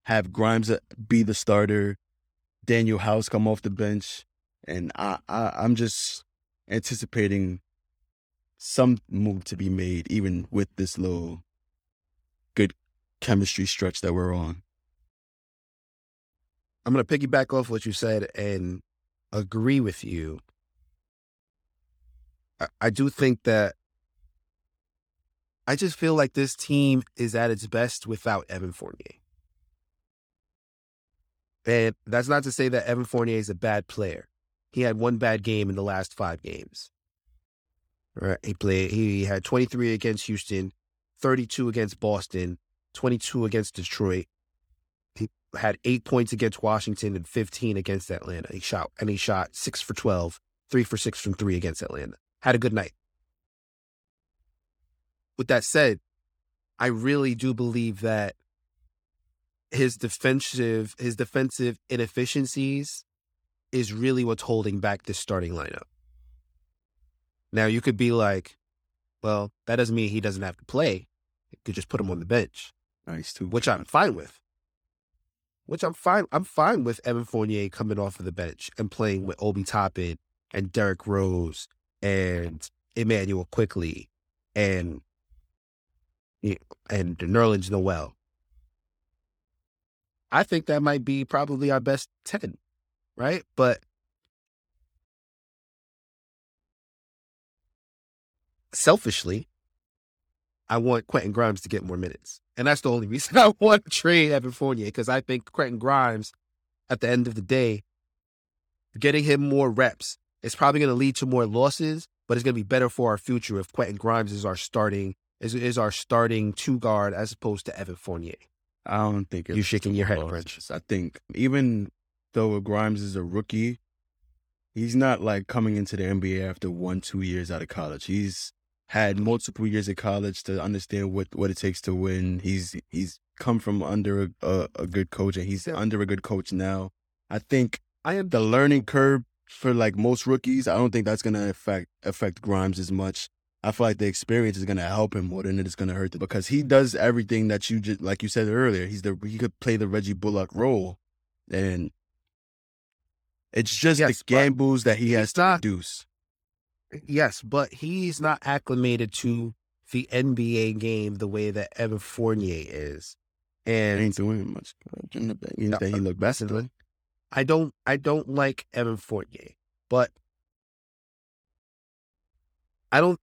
have Grimes uh, be the starter, Danuel House come off the bench, and I, I I'm just anticipating some move to be made, even with this little good chemistry stretch that we're on. I'm going to piggyback off what you said and agree with you. I, I do think that I just feel like this team is at its best without Evan Fournier. And that's not to say that Evan Fournier is a bad player. He had one bad game in the last five games. Right. He played he had 23 against Houston, 32 against Boston, 22 against Detroit, He had eight points against Washington and 15 against Atlanta. He shot and he shot six for 12, three for six from three against Atlanta. Had a good night. With that said, I really do believe that his defensive his defensive inefficiencies is really what's holding back this starting lineup. Now you could be like, well, that doesn't mean he doesn't have to play. You could just put him on the bench Nice too. which I'm fine with. Which I'm fine. I'm fine with Evan Fournier coming off of the bench and playing with Obi Toppin and Derrick Rose and Immanuel Quickley and and Nerlens Noel. I think that might be probably our best ten, right? But selfishly, I want Quentin Grimes to get more minutes. And that's the only reason I want to trade Evan Fournier because I think Quentin Grimes, at the end of the day, getting him more reps is probably going to lead to more losses, but it's going to be better for our future if Quentin Grimes is our starting is, is our starting two guard as opposed to Evan Fournier. I don't think you're shaking your head. French. I think even though Grimes is a rookie, he's not like coming into the NBA after one, two years out of college. He's had multiple years of college to understand what, what it takes to win. He's he's come from under a, a, a good coach and he's Yeah. under a good coach now. I think I am the learning curve for like most rookies, I don't think that's gonna affect affect Grimes as much. I feel like the experience is gonna help him more than it is gonna hurt him because he does everything that you just like you said earlier. He's the he could play the Reggie Bullock role, and it's just Yes, the gambles that he has to produce. Yes, but he's not acclimated to the NBA game the way that Evan Fournier is. He And ain't doing much in the No, that he looked best. I don't I don't like Evan Fournier, but I don't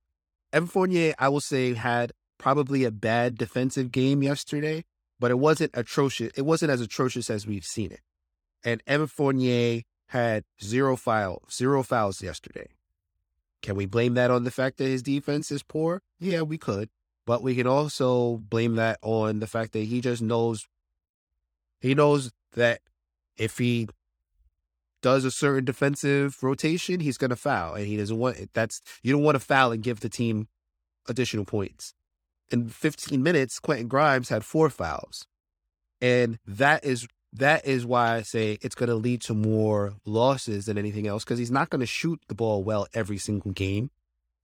Evan Fournier, I will say, had probably a bad defensive game yesterday, but it wasn't atrocious. It wasn't as atrocious as we've seen it. And Evan Fournier had zero foul, zero fouls yesterday. Can we blame that on the fact that his defense is poor? Yeah, we could. But we can also blame that on the fact that he just knows he knows that if he does a certain defensive rotation, he's going to foul, and he doesn't want it. That's you don't want to foul and give the team additional points. In 15 minutes, Quentin Grimes had four fouls, and that is that is why I say it's going to lead to more losses than anything else because he's not going to shoot the ball well every single game.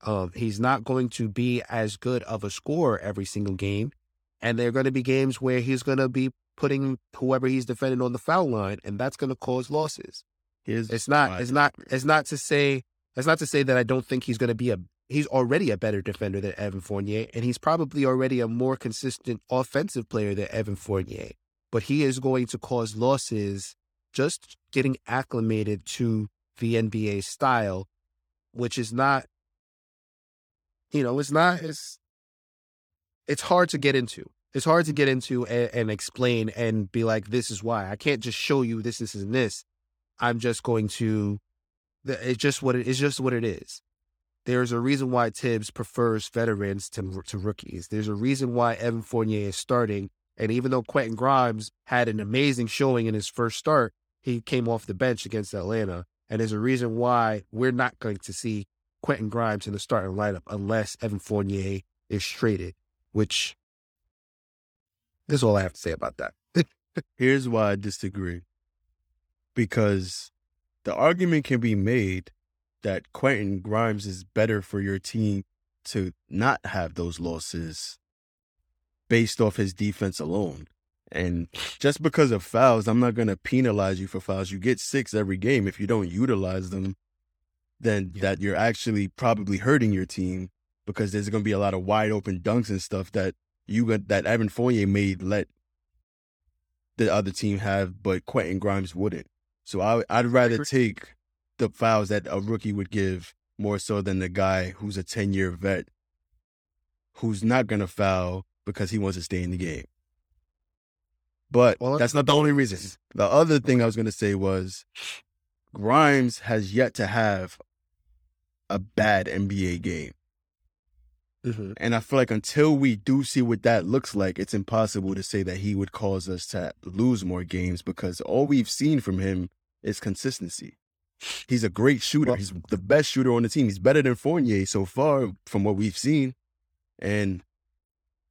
Um, he's not going to be as good of a scorer every single game, and there are going to be games where he's going to be putting whoever he's defending on the foul line, and that's going to cause losses. Here's It's not. why. It's not. It's not to say. It's not to say that I don't think he's going to be a. He's already a better defender than Evan Fournier, and he's probably already a more consistent offensive player than Evan Fournier. But he is going to cause losses just getting acclimated to the NBA style, which is not. You know, it's not. It's. It's hard to get into. It's hard to get into and, and explain and be like, this is why. I can't just show you this, this, and this. I'm just going to. It's just what it is. Just what it is. There's a reason why Thibs prefers veterans to to rookies. There's a reason why Evan Fournier is starting. And even though Quentin Grimes had an amazing showing in his first start, he came off the bench against Atlanta. And there's a reason why we're not going to see Quentin Grimes in the starting lineup unless Evan Fournier is traded, which this is all I have to say about that. Here's why I disagree. Because the argument can be made that Quentin Grimes is better for your team to not have those losses based off his defense alone. And just because of fouls, I'm not going to penalize you for fouls. You get six every game. If you don't utilize them, then Yeah. that you're actually probably hurting your team because there's going to be a lot of wide open dunks and stuff that you got that Evan Fournier may let the other team have, but Quentin Grimes wouldn't. So I, I'd rather take the fouls that a rookie would give more so than the guy who's a 10 year vet who's not going to foul because he wants to stay in the game. But Well, that's not the only reason. The other thing I was going to say was Grimes has yet to have a bad NBA game. Mhm. And I feel like until we do see what that looks like, it's impossible to say that he would cause us to lose more games because all we've seen from him is consistency. He's a great shooter. He's the best shooter on the team. He's better than Fournier so far from what we've seen. And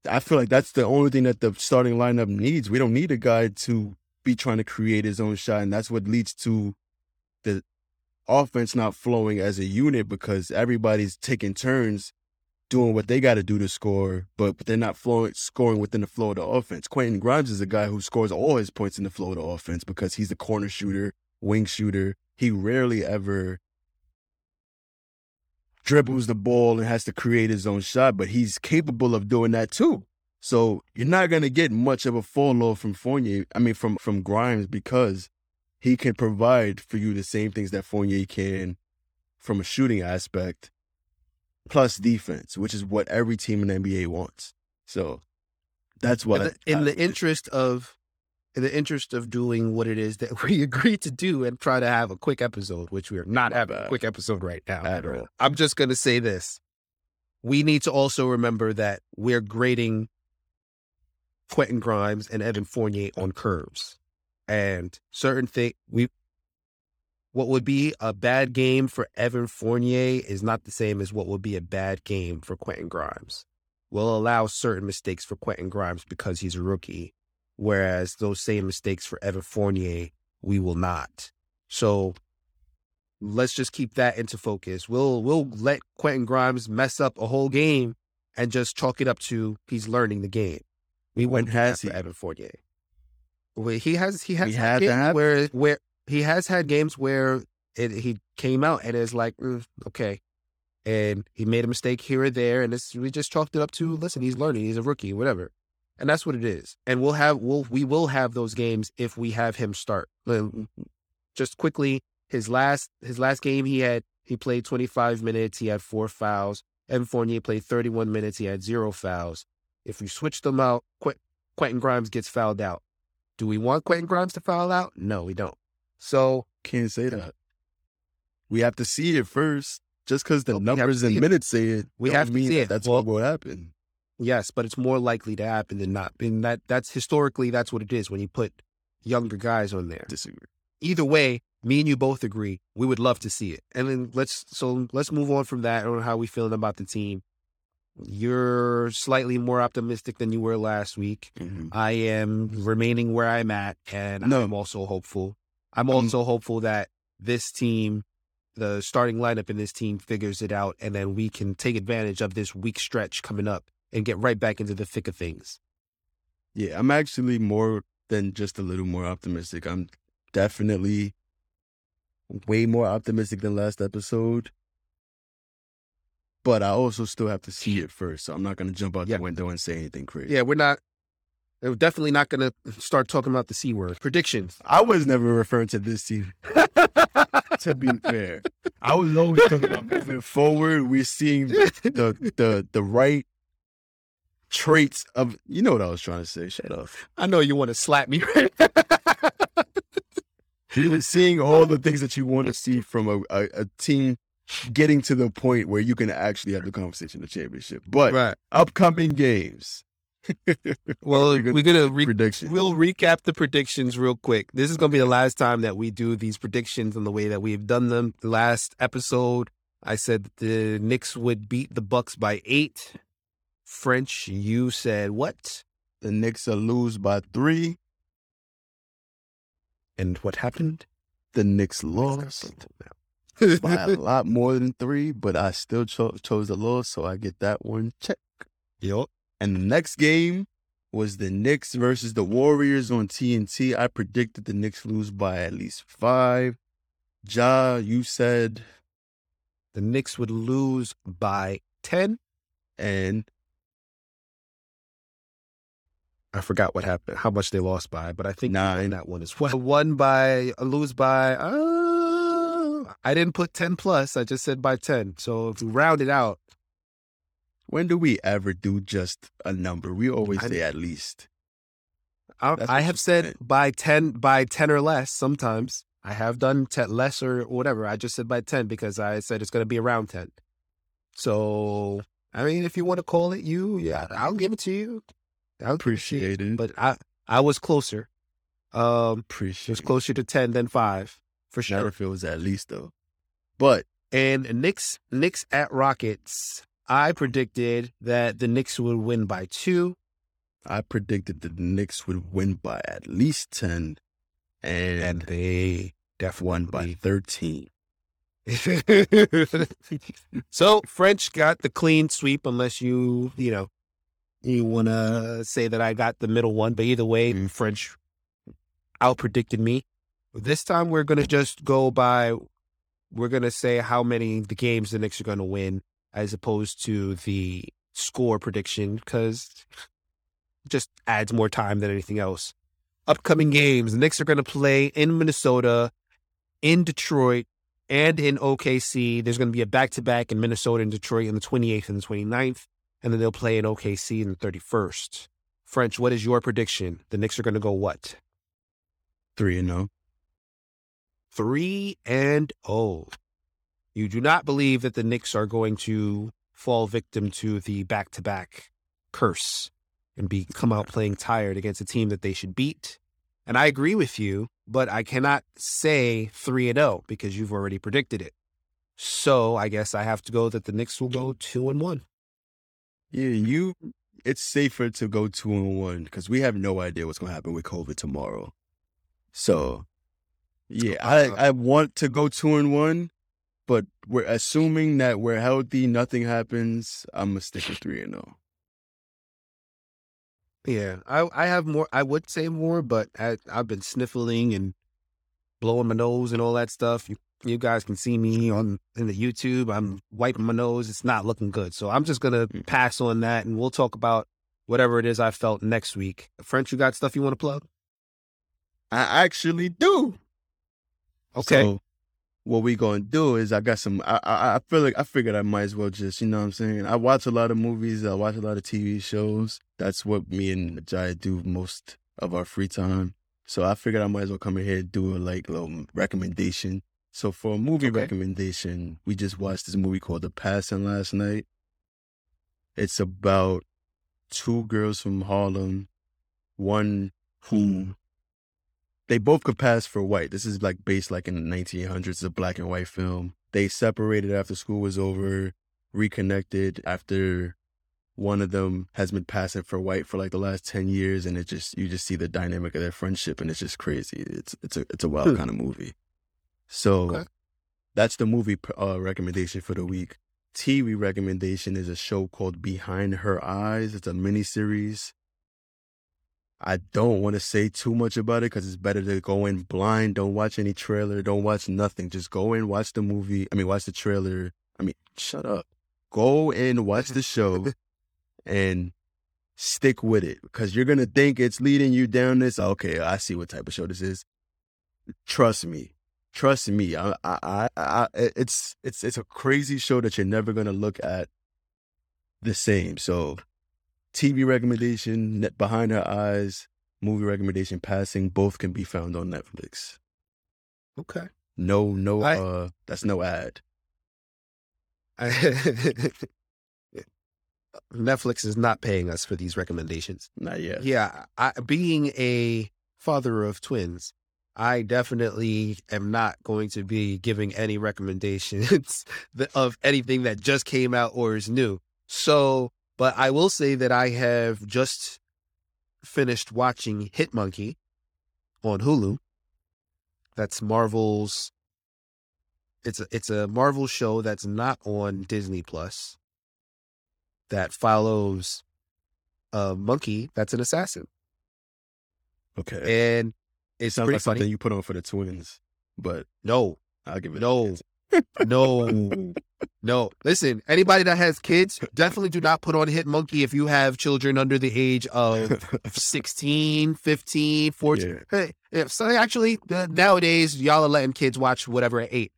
I feel like that's the only thing that the starting lineup needs. We don't need a guy to be trying to create his own shot. And that's what leads to the offense not flowing as a unit because everybody's taking turns doing what they got to do to score, but they're not flowing, scoring within the flow of the offense. Quentin Grimes is a guy who scores all his points in the flow of the offense because he's a corner shooter, wing shooter. He rarely ever dribbles the ball and has to create his own shot, but he's capable of doing that too. So you're not gonna get much of a fall off from Fournier. I mean, from from Grimes because he can provide for you the same things that Fournier can from a shooting aspect, plus defense, which is what every team in the NBA wants. So that's what in the, in the interest of in the interest of doing what it is that we agreed to do and try to have a quick episode, which we are not having a quick episode right now. At all. I'm just going to say this. We need to also remember that we're grading Quentin Grimes and Evan Fournier on curves. And certain thing we what would be a bad game for Evan Fournier is not the same as what would be a bad game for Quentin Grimes. We'll allow certain mistakes for Quentin Grimes because he's a rookie, whereas those same mistakes for Evan Fournier, we will not. So let's just keep that into focus. We'll we'll let Quentin Grimes mess up a whole game and just chalk it up to he's learning the game. We went after he? Evan Fournier. Well, he has he has had had where where he has had games where it, he came out and it's like mm, okay, and he made a mistake here or there, and it's, we just chalked it up to listen, he's learning, he's a rookie, whatever, and that's what it is. And we'll have we'll we will have those games if we have him start. Just quickly, his last his last game he had he played 25 minutes, he had four fouls. Evan Fournier played 31 minutes, he had zero fouls. If we switch them out, Qu- Quentin Grimes gets fouled out. Do we want Quentin Grimes to foul out? No, we don't. So can't say that. We have to see it first. Just because the Well, we have to numbers and minutes say it, We have to see it. That's Well- what will happen. Yes, but it's more likely to happen than not. And that that's historically that's what it is when you put younger guys on there. Disagree. Either way, me and you both agree we would love to see it. And then let's so let's move on from that on how we feeling about the team. You're slightly more optimistic than you were last week. I am remaining where I'm at, and No. I'm also hopeful. I'm Um, also hopeful that this team, the starting lineup in this team, figures it out, and then we can take advantage of this week stretch coming up and get right back into the thick of things. Yeah, I'm actually more than just a little more optimistic. I'm definitely way more optimistic than last episode. But I also still have to see it first. So I'm not going to jump out Yeah. the window and say anything crazy. Yeah, we're not. We're definitely not going to start talking about the c word. Predictions. I was never referring to this team, to be fair. I was always talking about moving forward. We're seeing the the the right traits of you know what I was trying to say. Shut up. I know you want to slap me. Right? Seeing all the things that you want to see from a, a, a team getting to the point where you can actually have the conversation of the championship. But Right. upcoming games. Well, we're gonna re- prediction. we'll recap the predictions real quick. This is gonna be the last time that we do these predictions in the way that we've done them. The last episode, I said that the Knicks would beat the Bucks by eight. French, you said what? the Knicks will lose by three. And what happened? The Knicks lost by a lot more than three, but I still cho- chose the loss, so I get that one check. Yup. And the next game was the Knicks versus the Warriors on TNT. I predicted the Knicks lose by at least five. Jah, you said, The Knicks would lose by ten. and I forgot what happened, how much they lost by, but I think you Nine. that one as well. One by, lose by. Uh, I didn't put ten plus. I just said by ten. So if we round it out, when do we ever do just a number? We always I- say at least. I, I have said said. by ten, by ten or less. Sometimes I have done ten less or whatever. I just said by ten because I said it's going to be around ten. So I mean, if you want to call it you, yeah, I'll give it to you. I'll Appreciate it. But I, I was closer. Um, it Appreciate was it. closer to ten than five for sure. Never feels at least though. But And Knicks, Knicks at Rockets. I predicted that the Knicks would win by two. I predicted the Knicks would win by at least 10 and, and they won by 13. so French got the clean sweep, unless you you know you want to say that I got the middle one. But either way, Mhm. French out predicted me. This time we're gonna just go by. We're gonna say how many the games the Knicks are gonna win, as opposed to the score prediction, because just adds more time than anything else. Upcoming games: the Knicks are gonna play in Minnesota, in Detroit, and in OKC. There's going to be a back to back in Minnesota and Detroit on the 28th and the 29th. And then they'll play in OKC in the 31st. French, what is your prediction? The Knicks are going to go what? 3 and oh. 0. Three and oh. You do not believe that the Knicks are going to fall victim to the back to back curse and be come out playing tired against a team that they should beat. And I agree with you, but I cannot say three and oh because you've already predicted it. So I guess I have to go that the Knicks will go two and one. Yeah, you it's safer to go 2 and 1 cuz we have no idea what's going to happen with COVID tomorrow. So, yeah, oh, I uh I want to go 2 and 1, but we're assuming that we're healthy, nothing happens. I'm to stick with 3 and oh. 0. Yeah, I I have more. I would say more, but I, I've been sniffling and blowing my nose and all that stuff. You you guys can see me on in the YouTube. I'm wiping my nose. It's not looking good. So I'm just gonna Mm. pass on that, and we'll talk about whatever it is I felt next week. French, you got stuff you want to plug? I actually do. Okay. So what we gonna do is I got some. I, I I feel like I figured I might as well just you know what I'm saying. I watch a lot of movies. I watch a lot of TV shows. That's what me and Jai do most of our free time. So I figured I might as well come in here and do a like little recommendation. So for a movie Okay. recommendation, we just watched this movie called The Passing last night. It's about two girls from Harlem, one who they both could pass for white. This is like based like in the 1900s, it's a black and white film. They separated after school was over, reconnected after one of them has been passing for white for like the last 10 years and it just you just see the dynamic of their friendship and it's just crazy. It's it's a it's a wild Hmm. kind of movie. So Okay. that's the movie uh, recommendation for the week. TV recommendation is a show called Behind Her Eyes. It's a miniseries. I don't want to say too much about it because it's better to go in blind. Don't watch any trailer. Don't watch nothing. Just go in, watch the movie. I mean, watch the trailer. I mean, shut up. Go in, watch the show, and stick with it because you're gonna think it's leading you down this. Okay, I see what type of show this is. Trust me, trust me. I, I, I, I it's it's it's a crazy show that you're never gonna look at the same. So, TV recommendation, Net Behind Her Eyes, movie recommendation, Passing, both can be found on Netflix. Okay. No, no, I- uh, that's no ad. Netflix is not paying us for these recommendations. Not yet. Yeah, I, being a father of twins, I definitely am not going to be giving any recommendations of anything that just came out or is new. So, but I will say that I have just finished watching Hit Monkey on Hulu. That's Marvel's. It's a it's a Marvel show that's not on Disney Plus. That follows a monkey that's an assassin, Okay. and it's sounds pretty like something funny. you put on for the twins, but No, I'll give it. a No. no, no. Listen, anybody that has kids, definitely do not put on Hit Monkey if you have children under the age of 16, 15, 14. Yeah. Hey, so actually uh, nowadays y'all are letting kids watch whatever at eight.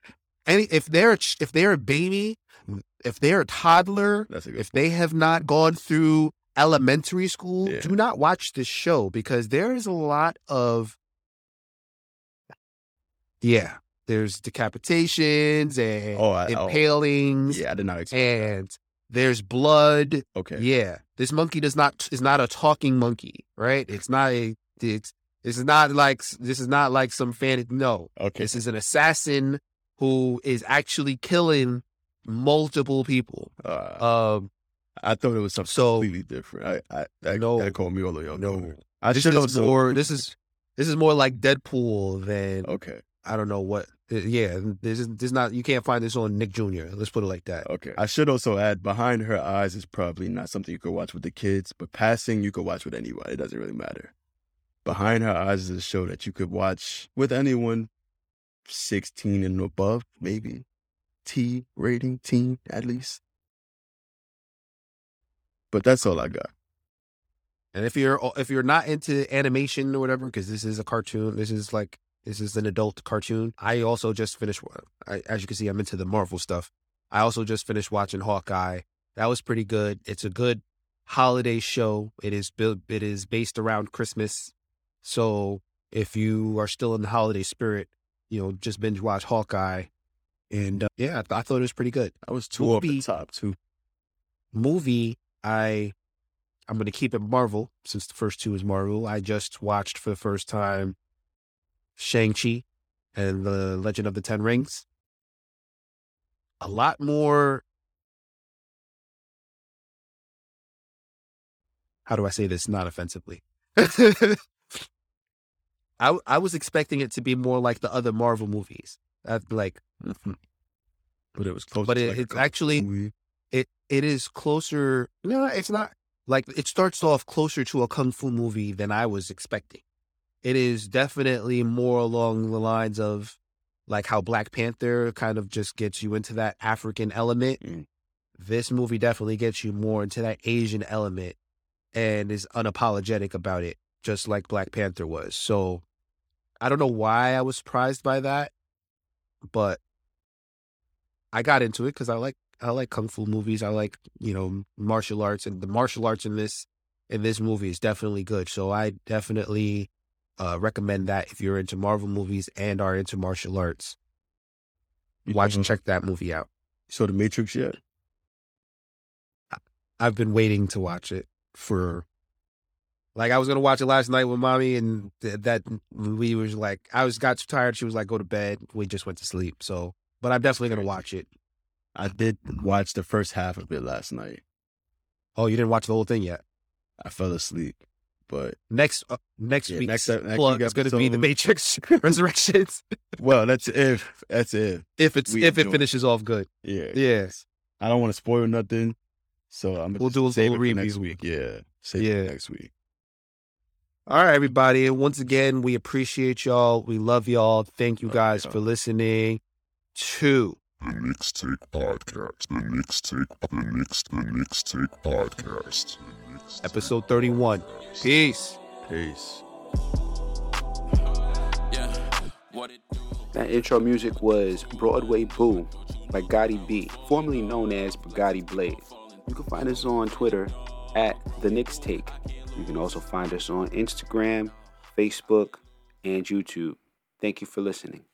Any if they're if they're a baby, if they're a toddler, a if they have not gone through elementary school, Yeah. do not watch this show because there is a lot of yeah. There's decapitations and Oh, I- oh. impalings yeah, I did not expect. and there's blood. Okay. Yeah, this monkey does not is not a talking monkey, right? It's not a it's this is not like this is not like some fan. No, Okay. this is an assassin who is actually killing multiple people. Uh, Um, I thought it was something so- completely different. I, I that, No. that called me all the way. no. I is also. more. This is this is more like Deadpool than Okay. I don't know what. uh, Yeah, this is this is not. You can't find this on Nick Jr. Let's put it like that. Okay. I should also add, behind her eyes is probably not something you could watch with the kids, but passing you could watch with anyone. It doesn't really matter. Behind her eyes is a show that you could watch with anyone, sixteen and above, maybe. T rating, teen at least. But that's all I got. And if you're if you're not into animation or whatever, because this is a cartoon, this is like this is an adult cartoon. I also just finished. I, as you can see, I'm into the Marvel stuff. I also just finished watching Hawkeye. That was pretty good. It's a good holiday show. It is built. It is based around Christmas. So if you are still in the holiday spirit, you know, just binge watch Hawkeye. And uh, yeah, I, th- I thought it was pretty good. I was two off Movie. the top too. movie i i'm going to keep it marvel since the first two is marvel i just watched for the first time shang-chi and the legend of the ten rings. A lot more how do i say this? Not offensively. I, I was expecting it to be more like the other marvel movies. I'd be like mm-hmm. But it was close. But it- like it's actually- movie. it it is closer no it's not like it starts off closer to a kung fu movie than i was expecting it is definitely more along the lines of like how black panther kind of just gets you into that african element Mm. this movie definitely gets you more into that asian element and is unapologetic about it just like black panther was so i don't know why i was surprised by that but i got into it because i like I like kung fu movies. I like you know martial arts, and the martial arts in this in this movie is definitely good. So I definitely uh, recommend that if you're into Marvel movies and are into martial arts, watch and check that movie out. Saw the Matrix yet? I've been waiting to watch it for like I was gonna watch it last night with mommy, and th- that we was like I was got too tired. She was like, "Go to bed." We just went to sleep. So, but I'm definitely gonna watch it. I did watch the first half of it last night. Oh, you didn't watch the whole thing yet? I fell asleep, but Next uh, next Yeah, week's next- next plug week is going to be the Matrix Resurrections well, that's if that's if if it's if it enjoy it. finishes off good. yeah. Yeah. I don't want to spoil nothing, so I'm. We'll do a save little it for next week. Yeah, save Yeah. it next week. All right, everybody. Once again, we appreciate y'all. We love y'all. Thank you guys y'all. for listening to The Knicks Take Podcast. The Knicks Take. The Knicks. The Knicks Take Podcast. The Knicks Take episode 31. Peace. Peace. Yeah, what it do? That intro music was Broadway Boo by Gotti B, formerly known as Bugatti Blade. You can find us on Twitter at The Knicks Take. You can also find us on Instagram, Facebook, and YouTube. Thank you for listening.